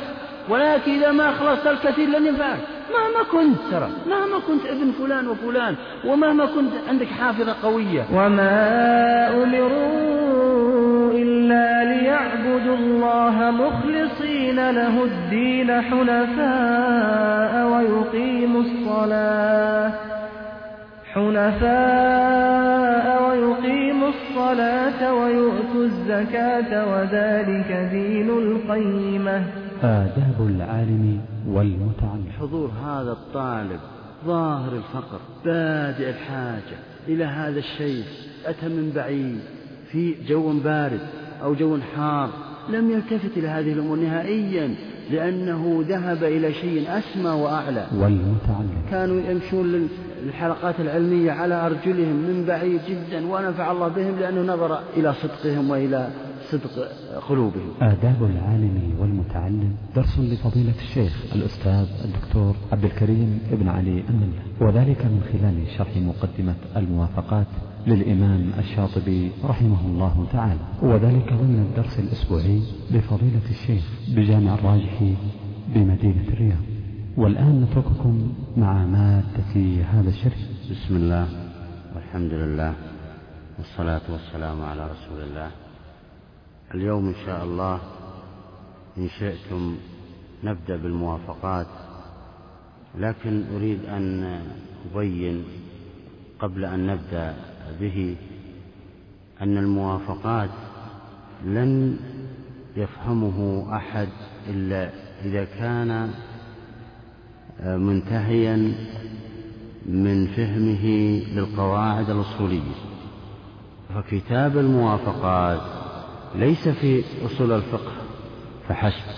ولكن إذا ما أخلصت الكثير لن ينفعك. مهما كنت ترى مهما كنت ابن فلان وفلان ومهما كنت عندك حافظة قوية. وما أمروا إلا ليعبدوا الله مخلصين له الدين حنفاء ويقيموا الصلاة. حنفاء ويقيموا الصلاة ويؤتوا الزكاة وذلك دين القيمة. آداب العالم والمتعلم. حضور هذا الطالب ظاهر الفقر بادئ الحاجة إلى هذا الشيء أتى من بعيد في جو بارد أو جو حار لم يلتفت إلى هذه الأمور نهائيا لأنه ذهب إلى شيء أسمى وأعلى. والمتعلم. كانوا يمشون للحلقات العلمية على أرجلهم من بعيد جدا ونفع الله بهم لأنه نظر إلى صدقهم وإلى صدق قلوبهم. آداب العالم والمتعلم. درس لفضيلة الشيخ الأستاذ الدكتور عبد الكريم ابن علي النملة وذلك من خلال شرح مقدمة الموافقات للإمام الشاطبي رحمه الله تعالى. وذلك ضمن الدرس الأسبوعي لفضيلة الشيخ بجامع الراجح بمدينة الرياض. والآن نترككم مع مادة هذا الشرح. بسم الله والحمد لله والصلاة والسلام على رسول الله. اليوم إن شاء الله إن شئتم نبدأ بالموافقات لكن أريد أن أبين قبل أن نبدأ به أن الموافقات لن يفهمه أحد إلا إذا كان منتهيا من فهمه للقواعد الأصولية. فكتاب الموافقات ليس في أصول الفقه فحسب.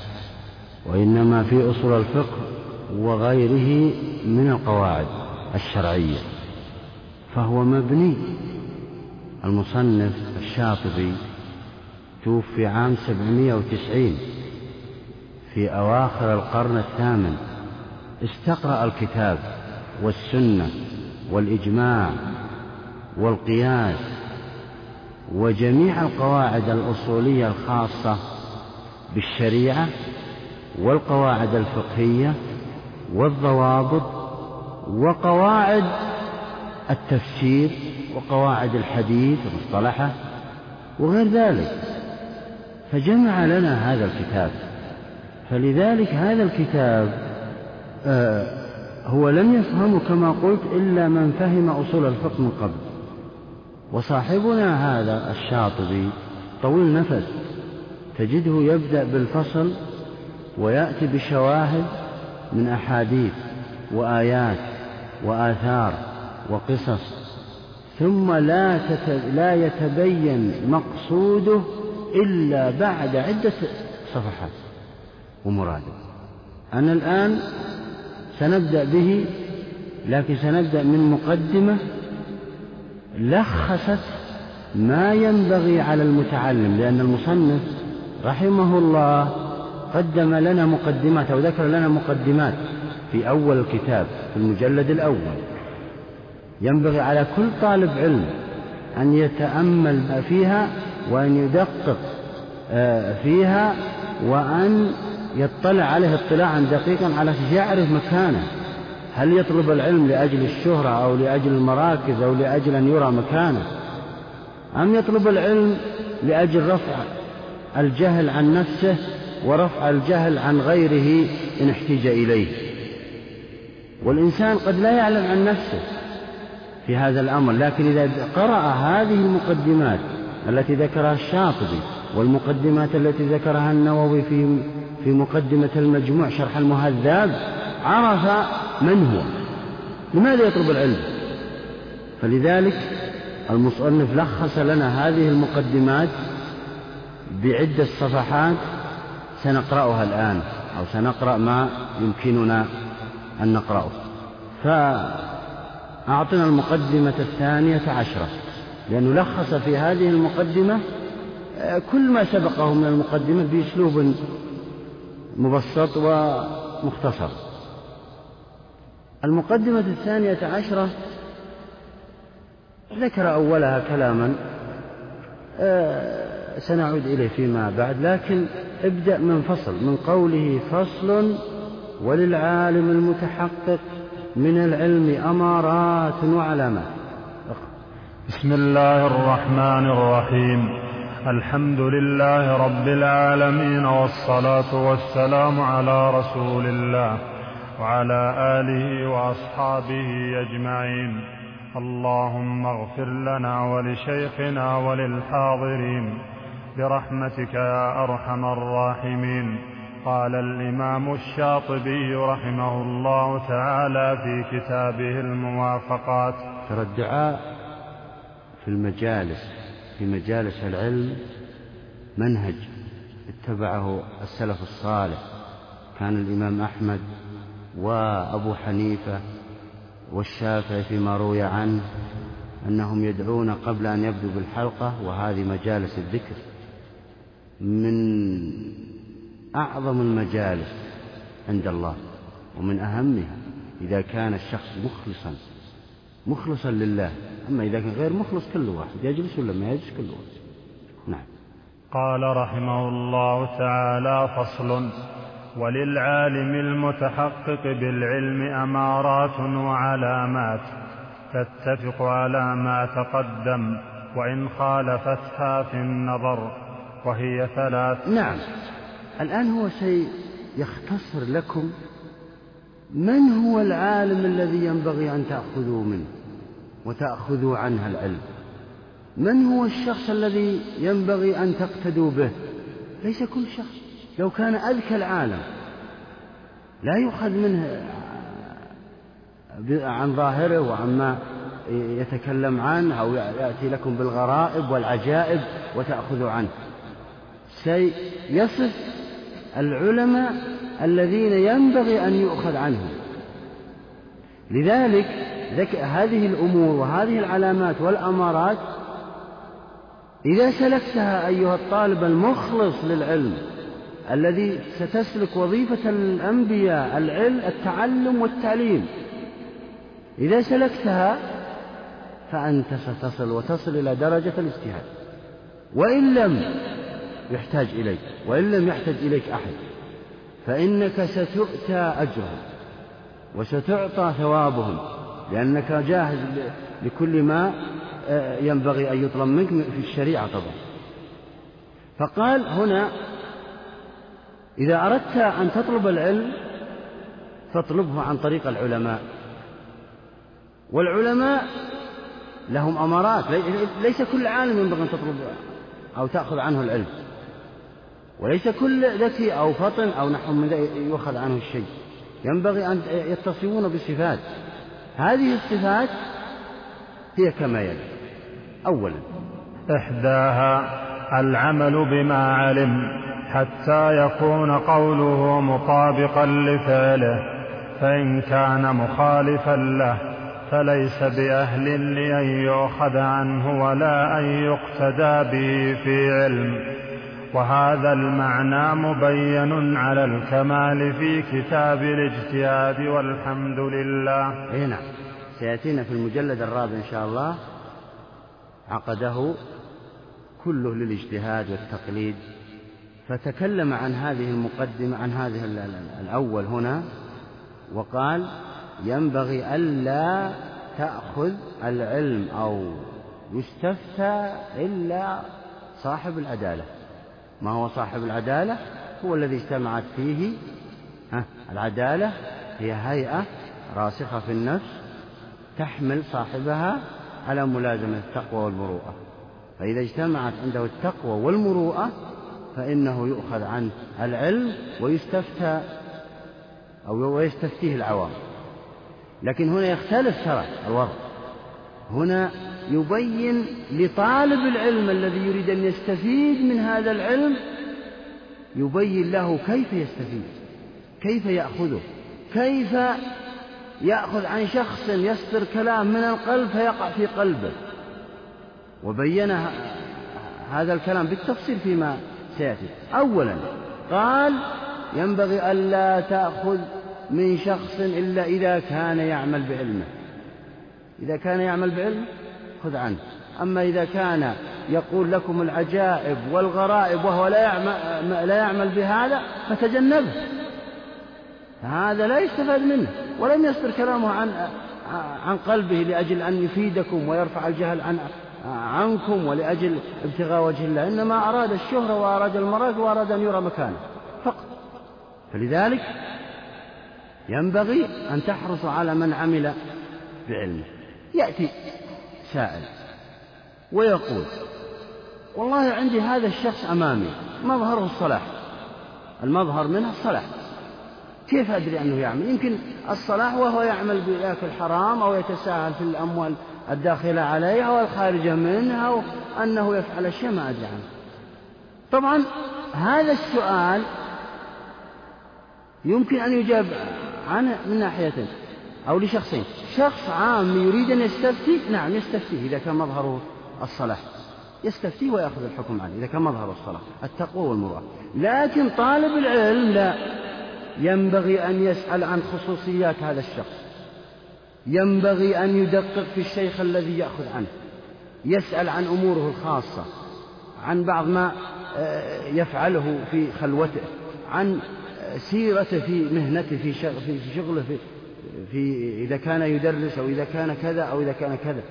وإنما في أصول الفقه وغيره من القواعد الشرعية. فهو مبني. المصنف الشاطبي توفي عام سبعمائة وتسعين في أواخر القرن الثامن. استقرأ الكتاب والسنة والإجماع والقياس وجميع القواعد الأصولية الخاصة بالشريعة والقواعد الفقهية والضوابط وقواعد التفسير وقواعد الحديث ومصطلحه وغير ذلك. فجمع لنا هذا الكتاب. فلذلك هذا الكتاب آه هو لم يفهمه كما قلت إلا من فهم أصول الفقه من قبل. وصاحبنا هذا الشاطبي طويل نفس تجده يبدأ بالفصل ويأتي بشواهد من أحاديث وآيات وآثار وقصص ثم لا لا يتبين مقصوده إلا بعد عدة صفحات ومراده. أنا الآن سنبدأ به لكن سنبدأ من مقدمة لخصت ما ينبغي على المتعلم لأن المصنف رحمه الله قدم لنا مقدمات أو ذكر لنا مقدمات في أول الكتاب في المجلد الأول. ينبغي على كل طالب علم أن يتأمل فيها وأن يدقق فيها وأن يطلع عليه اطلاعا دقيقا على يعرف مكانه. هل يطلب العلم لأجل الشهرة أو لأجل المراكز أو لأجل أن يرى مكانه؟ أم يطلب العلم لأجل رفع الجهل عن نفسه ورفع الجهل عن غيره إن احتج إليه؟ والإنسان قد لا يعلم عن نفسه في هذا الأمر لكن إذا قرأ هذه المقدمات التي ذكرها الشاطبي والمقدمات التي ذكرها النووي في في مقدمة المجموع شرح المهذب عرف من هو؟ لماذا يطلب العلم؟ فلذلك المصنف لخص لنا هذه المقدمات بعدة صفحات سنقرأها الآن أو سنقرأ ما يمكننا أن نقرأه. فأعطنا المقدمة الثانية عشرة لأنه لخص في هذه المقدمة كل ما سبقه من المقدمة بأسلوب مبسط ومختصر. المقدمة الثانية عشرة ذكر أولها كلاما آه، سنعود إليه فيما بعد لكن ابدأ من فصل من قوله فصل وللعالم المتحقق من العلم أمارات وعلامات. بسم الله الرحمن الرحيم. الحمد لله رب العالمين والصلاة والسلام على رسول الله. وعلى آله وأصحابه أجمعين. اللهم اغفر لنا ولشيخنا وللحاضرين. برحمتك يا أرحم الراحمين. قال الإمام الشاطبي رحمه الله تعالى في كتابه الموافقات. ترى الدعاء في المجالس في مجالس العلم منهج اتبعه السلف الصالح. كان الإمام أحمد وأبو حنيفة والشافعي فيما روي عنه أنهم يدعون قبل أن يبدوا بالحلقة وهذه مجالس الذكر من أعظم المجالس عند الله ومن أهمها إذا كان الشخص مخلصا مخلصا لله. أما إذا كان غير مخلص كل واحد يجلس ولا ما يجلس كل واحد؟ نعم. قال رحمه الله تعالى فصل وللعالم المتحقق بالعلم أمارات وعلامات تتفق على ما تقدم وإن خالفتها في النظر وهي ثلاث. نعم. الآن هو سيختصر لكم. من هو العالم الذي ينبغي أن تأخذوا منه وتأخذوا عنه العلم؟ من هو الشخص الذي ينبغي أن تقتدوا به؟ ليس كل شخص. لو كان أذكى العالم لا يؤخذ منه عن ظاهره وعما يتكلم عنه أو يأتي لكم بالغرائب والعجائب وتأخذوا عنه. سيصف العلماء الذين ينبغي أن يؤخذ عنهم. لذلك هذه الأمور وهذه العلامات والأمارات إذا سلكتها أيها الطالب المخلص للعلم الذي ستسلك وظيفة الأنبياء العلم التعلم والتعليم. إذا سلكتها فأنت ستصل وتصل إلى درجة الاجتهاد. وإن لم يحتاج إليك وإن لم يحتاج إليك أحد فإنك ستؤتى أجرهم وستعطى ثوابهم لأنك جاهز لكل ما آه، ينبغي أن يطلب منك في الشريعة طبعا. فقال هنا إذا أردت أن تطلب العلم فاطلبه عن طريق العلماء. والعلماء لهم أمارات ليس كل عالم ينبغي أن تطلب أو تأخذ عنه العلم. وليس كل ذكي أو فطن أو نحو من يؤخذ عنه الشيء. ينبغي أن يتصفون بصفات هذه الصفات هي كما يلي. أولا. إحداها العمل بما علم. حتى يكون قوله مطابقا لفعله فإن كان مخالفا له فليس بأهل لأن يؤخذ عنه ولا أن يقتدى به في علم. وهذا المعنى مبين على الكمال في كتاب الاجتهاد والحمد لله. اي نعم. سيأتينا في المجلد الرابع إن شاء الله عقده كله للاجتهاد والتقليد. فتكلم عن هذه المقدمة عن هذه الأول هنا وقال ينبغي ألا تأخذ العلم أو يستفتى إلا صاحب العدالة. ما هو صاحب العدالة؟ هو الذي اجتمعت فيه العدالة هي هيئة راسخة في النفس تحمل صاحبها على ملازمة التقوى والمروءة. فإذا اجتمعت عنده التقوى والمروءة فإنه يؤخذ عنه العلم ويستفتى أو ويستفتيه العوام. لكن هنا يختلف ترى الوضع. هنا يبين لطالب العلم الذي يريد أن يستفيد من هذا العلم يبين له كيف يستفيد كيف يأخذه كيف يأخذ عن شخص يصدر كلام من القلب فيقع في قلبه. وبين هذا الكلام بالتفصيل فيما سيأتي أولا قال ينبغي ألا تأخذ من شخص إلا إذا كان يعمل بعلمه. إذا كان يعمل بعلم خذ عنه. أما إذا كان يقول لكم العجائب والغرائب وهو لا يعمل, لا يعمل بهذا فتجنبه. هذا لا يستفاد منه ولم يصدر كلامه عن عن قلبه لأجل أن يفيدكم ويرفع الجهل عن عنكم ولأجل ابتغاء وجه الله. إنما أراد الشهرة وأراد المراك وأراد أن يرى مكانه. فقط. فلذلك ينبغي أن تحرصوا على من عمل بعلمه. يأتي سائل ويقول والله عندي هذا الشخص أمامي مظهره الصلاح. المظهر منه الصلاح. كيف أدري أنه يعمل؟ يمكن الصلاح وهو يعمل بياكل حرام أو يتساهل في الأموال. الداخلة عليه أو الخارجة منه أو أنه يفعل أشياء ما أدري عنه. طبعا هذا السؤال يمكن أن يجاب عنه من ناحيتين أو لشخصين. شخص عام يريد أن يستفتي؟ نعم يستفتيه إذا كان مظهره الصلاح يستفتيه ويأخذ الحكم عنه إذا كان مظهر الصلاح التقوى والمروءة. لكن طالب العلم لا. ينبغي أن يسأل عن خصوصيات هذا الشخص. ينبغي أن يدقق في الشيخ الذي يأخذ عنه يسأل عن أموره الخاصة عن بعض ما آه، يفعله في خلوته عن سيرته في مهنته في في شغله في في إذا كان يدرس أو إذا كان كذا أو إذا كان كذا.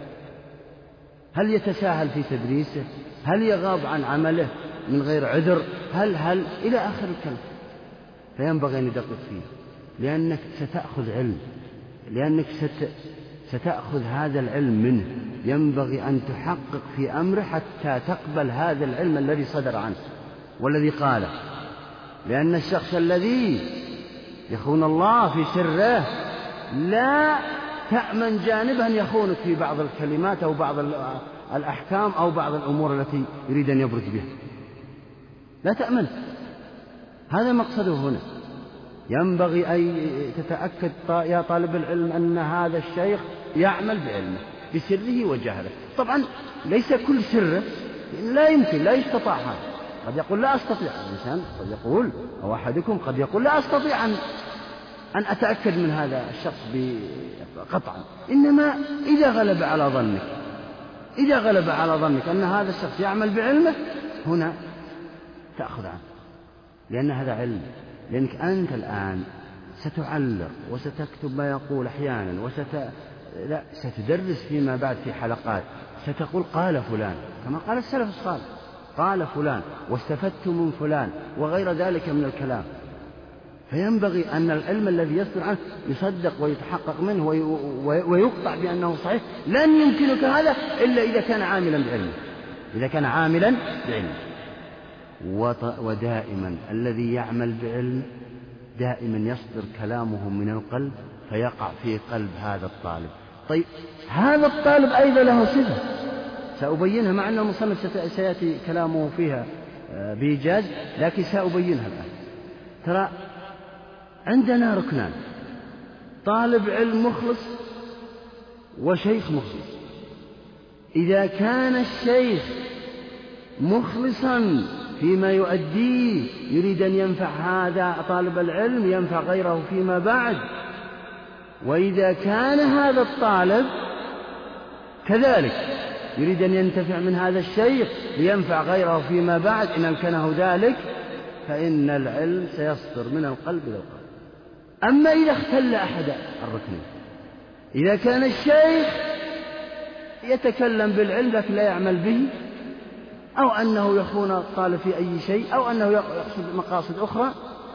هل يتساهل في تدريسه؟ هل يغاب عن عمله من غير عذر؟ هل هل؟ إلى آخر الكلام. فينبغي أن يدقق فيه لأنك ستأخذ علم. لأنك ست ستأخذ هذا العلم منه. ينبغي أن تحقق في أمره حتى تقبل هذا العلم الذي صدر عنه والذي قاله. لأن الشخص الذي يخون الله في سره لا تأمن جانبا يخونك في بعض الكلمات أو بعض الأحكام أو بعض الأمور التي يريد أن يبرز بها. لا تأمن. هذا مقصده هنا. ينبغي أن تتأكد يا طالب العلم أن هذا الشيخ يعمل بعلمه بسره وجهله. طبعا ليس كل سره لا يمكن لا يستطاع هذا. قد يقول لا أستطيع. الإنسان قد يقول أو أحدكم قد يقول لا أستطيع أن أن أتأكد من هذا الشخص قطعا إنما إذا غلب على ظنك إذا غلب على ظنك أن هذا الشخص يعمل بعلمه هنا تأخذ عنه. لأن هذا علم. لأنك أنت الآن ستعلق وستكتب ما يقول أحيانا وست لا ستدرس فيما بعد في حلقات. ستقول قال فلان كما قال السلف الصالح. قال فلان واستفدت من فلان وغير ذلك من الكلام. فينبغي أن العلم الذي يصدر عنه يصدق ويتحقق منه ويقطع بأنه صحيح. لن يمكنك هذا إلا إذا كان عاملا بعلمه. إذا كان عاملا بعلمه. ودائما الذي يعمل بعلم دائما يصدر كلامه من القلب فيقع في قلب هذا الطالب. طيب هذا الطالب أيضا له صفة. سأبينها مع أن المصنف سيأتي كلامه فيها آه، بإيجاز لكن سأبينها الآن. ترى عندنا ركنان. طالب علم مخلص وشيخ مخلص. إذا كان الشيخ مخلصا فيما يؤديه يريد أن ينفع هذا طالب العلم ينفع غيره فيما بعد. وإذا كان هذا الطالب كذلك يريد أن ينتفع من هذا الشيخ لينفع غيره فيما بعد إن أمكنه ذلك فإن العلم سيصدر من القلب إلى القلب. أما إذا اختل أحد الركنين إذا كان الشيخ يتكلم بالعلم لكن لا يعمل به أو أنه يخون الطالب في أي شيء أو أنه يقصد مقاصد أخرى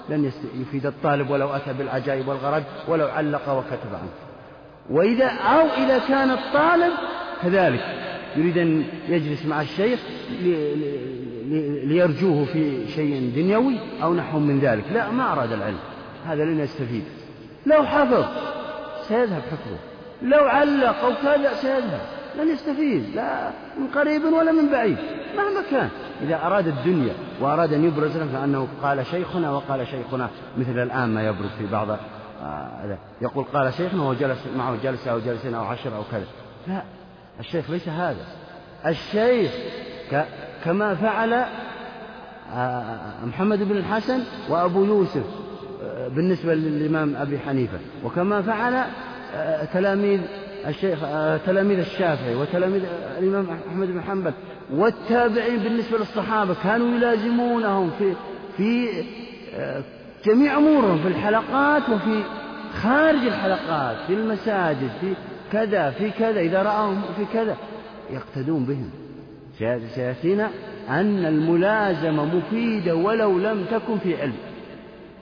لن يفيد الطالب ولو أتى بالعجائب والغرض ولو علق وكتب عنه. وإذا أو إذا كان الطالب كذلك يريد أن يجلس مع الشيخ ليرجوه في شيء دنيوي أو نحو من ذلك. لا ما أراد العلم. هذا لن يستفيد. لو حفظ سيذهب حفظه. لو علق أو كذا سيذهب. لن يستفيد لا من قريب ولا من بعيد مهما كان. إذا أراد الدنيا وأراد أن يبرز نفسه أنه قال شيخنا وقال شيخنا مثل الآن ما يبرز في بعض آه يقول قال شيخنا وهو جلس معه جلسة أو جلسين أو عشر أو كذا. لا الشيخ ليس هذا. الشيخ كما فعل آه، محمد بن الحسن وأبو يوسف آه، بالنسبة للإمام أبي حنيفة. وكما فعل آه، تلاميذ الشيخ تلاميذ الشافعي وتلاميذ الإمام أحمد بن حنبل والتابعين بالنسبة للصحابة كانوا يلازمونهم في في جميع أمورهم في الحلقات وفي خارج الحلقات في المساجد في كذا في كذا إذا رأوهم في كذا يقتدون بهم. سيأتينا أن الملازمة مفيدة ولو لم تكن في علم.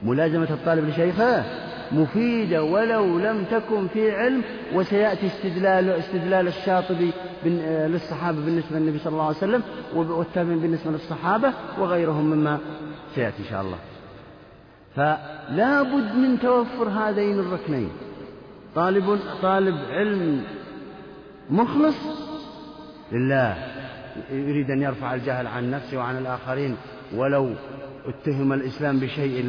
ملازمة الطالب لشيخه. مفيدة ولو لم تكن في علم وسيأتي استدلال استدلال الشاطبي للصحابة بالنسبة للنبي صلى الله عليه وسلم والتابعين بالنسبة للصحابة وغيرهم مما سيأتي إن شاء الله. فلا بد من توفر هذين الركنين. طالب طالب علم مخلص لله يريد أن يرفع الجهل عن نفسه وعن الآخرين ولو اتهم الإسلام بشيء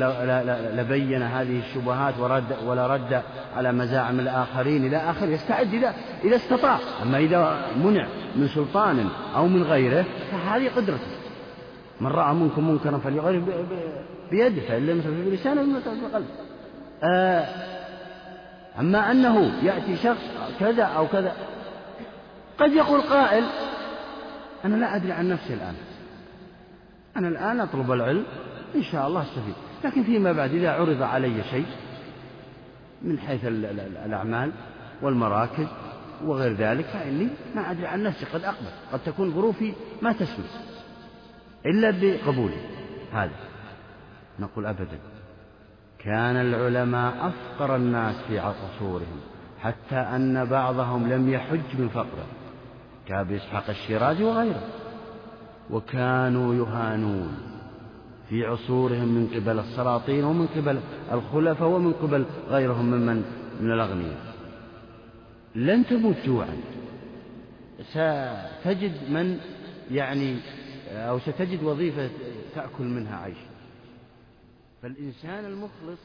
لبين هذه الشبهات ورد ولا رد على مزاعم الآخرين إلى آخره يستعد إذا إذا استطاع. أما إذا منع من سلطان أو من غيره فهذه قدرته. من رأى منكم منكرا فليغيره بيده فإن لم يستطع بلسانه لم يستطع بقلبه. آه أما أنه يأتي شخص كذا أو كذا قد يقول قائل أنا لا أدري عن نفسي الآن. أنا الآن أطلب العلم إن شاء الله أستفيد. لكن فيما بعد إذا عرض علي شيء من حيث الأعمال والمراكز وغير ذلك فإني ما أدري عن نفسي قد أقبل. قد تكون ظروفي ما تسمح إلا بقبولي. هذا. نقول أبدا. كان العلماء أفقر الناس في عصورهم حتى أن بعضهم لم يحج من فقره كأبي إسحاق الشيرازي وغيره وكانوا يهانون. في عصورهم من قبل السلاطين ومن قبل الخلفاء ومن قبل غيرهم ممن من الأغنياء. لن تموت جوعا. ستجد من يعني أو ستجد وظيفة تأكل منها عيش. فالإنسان المخلص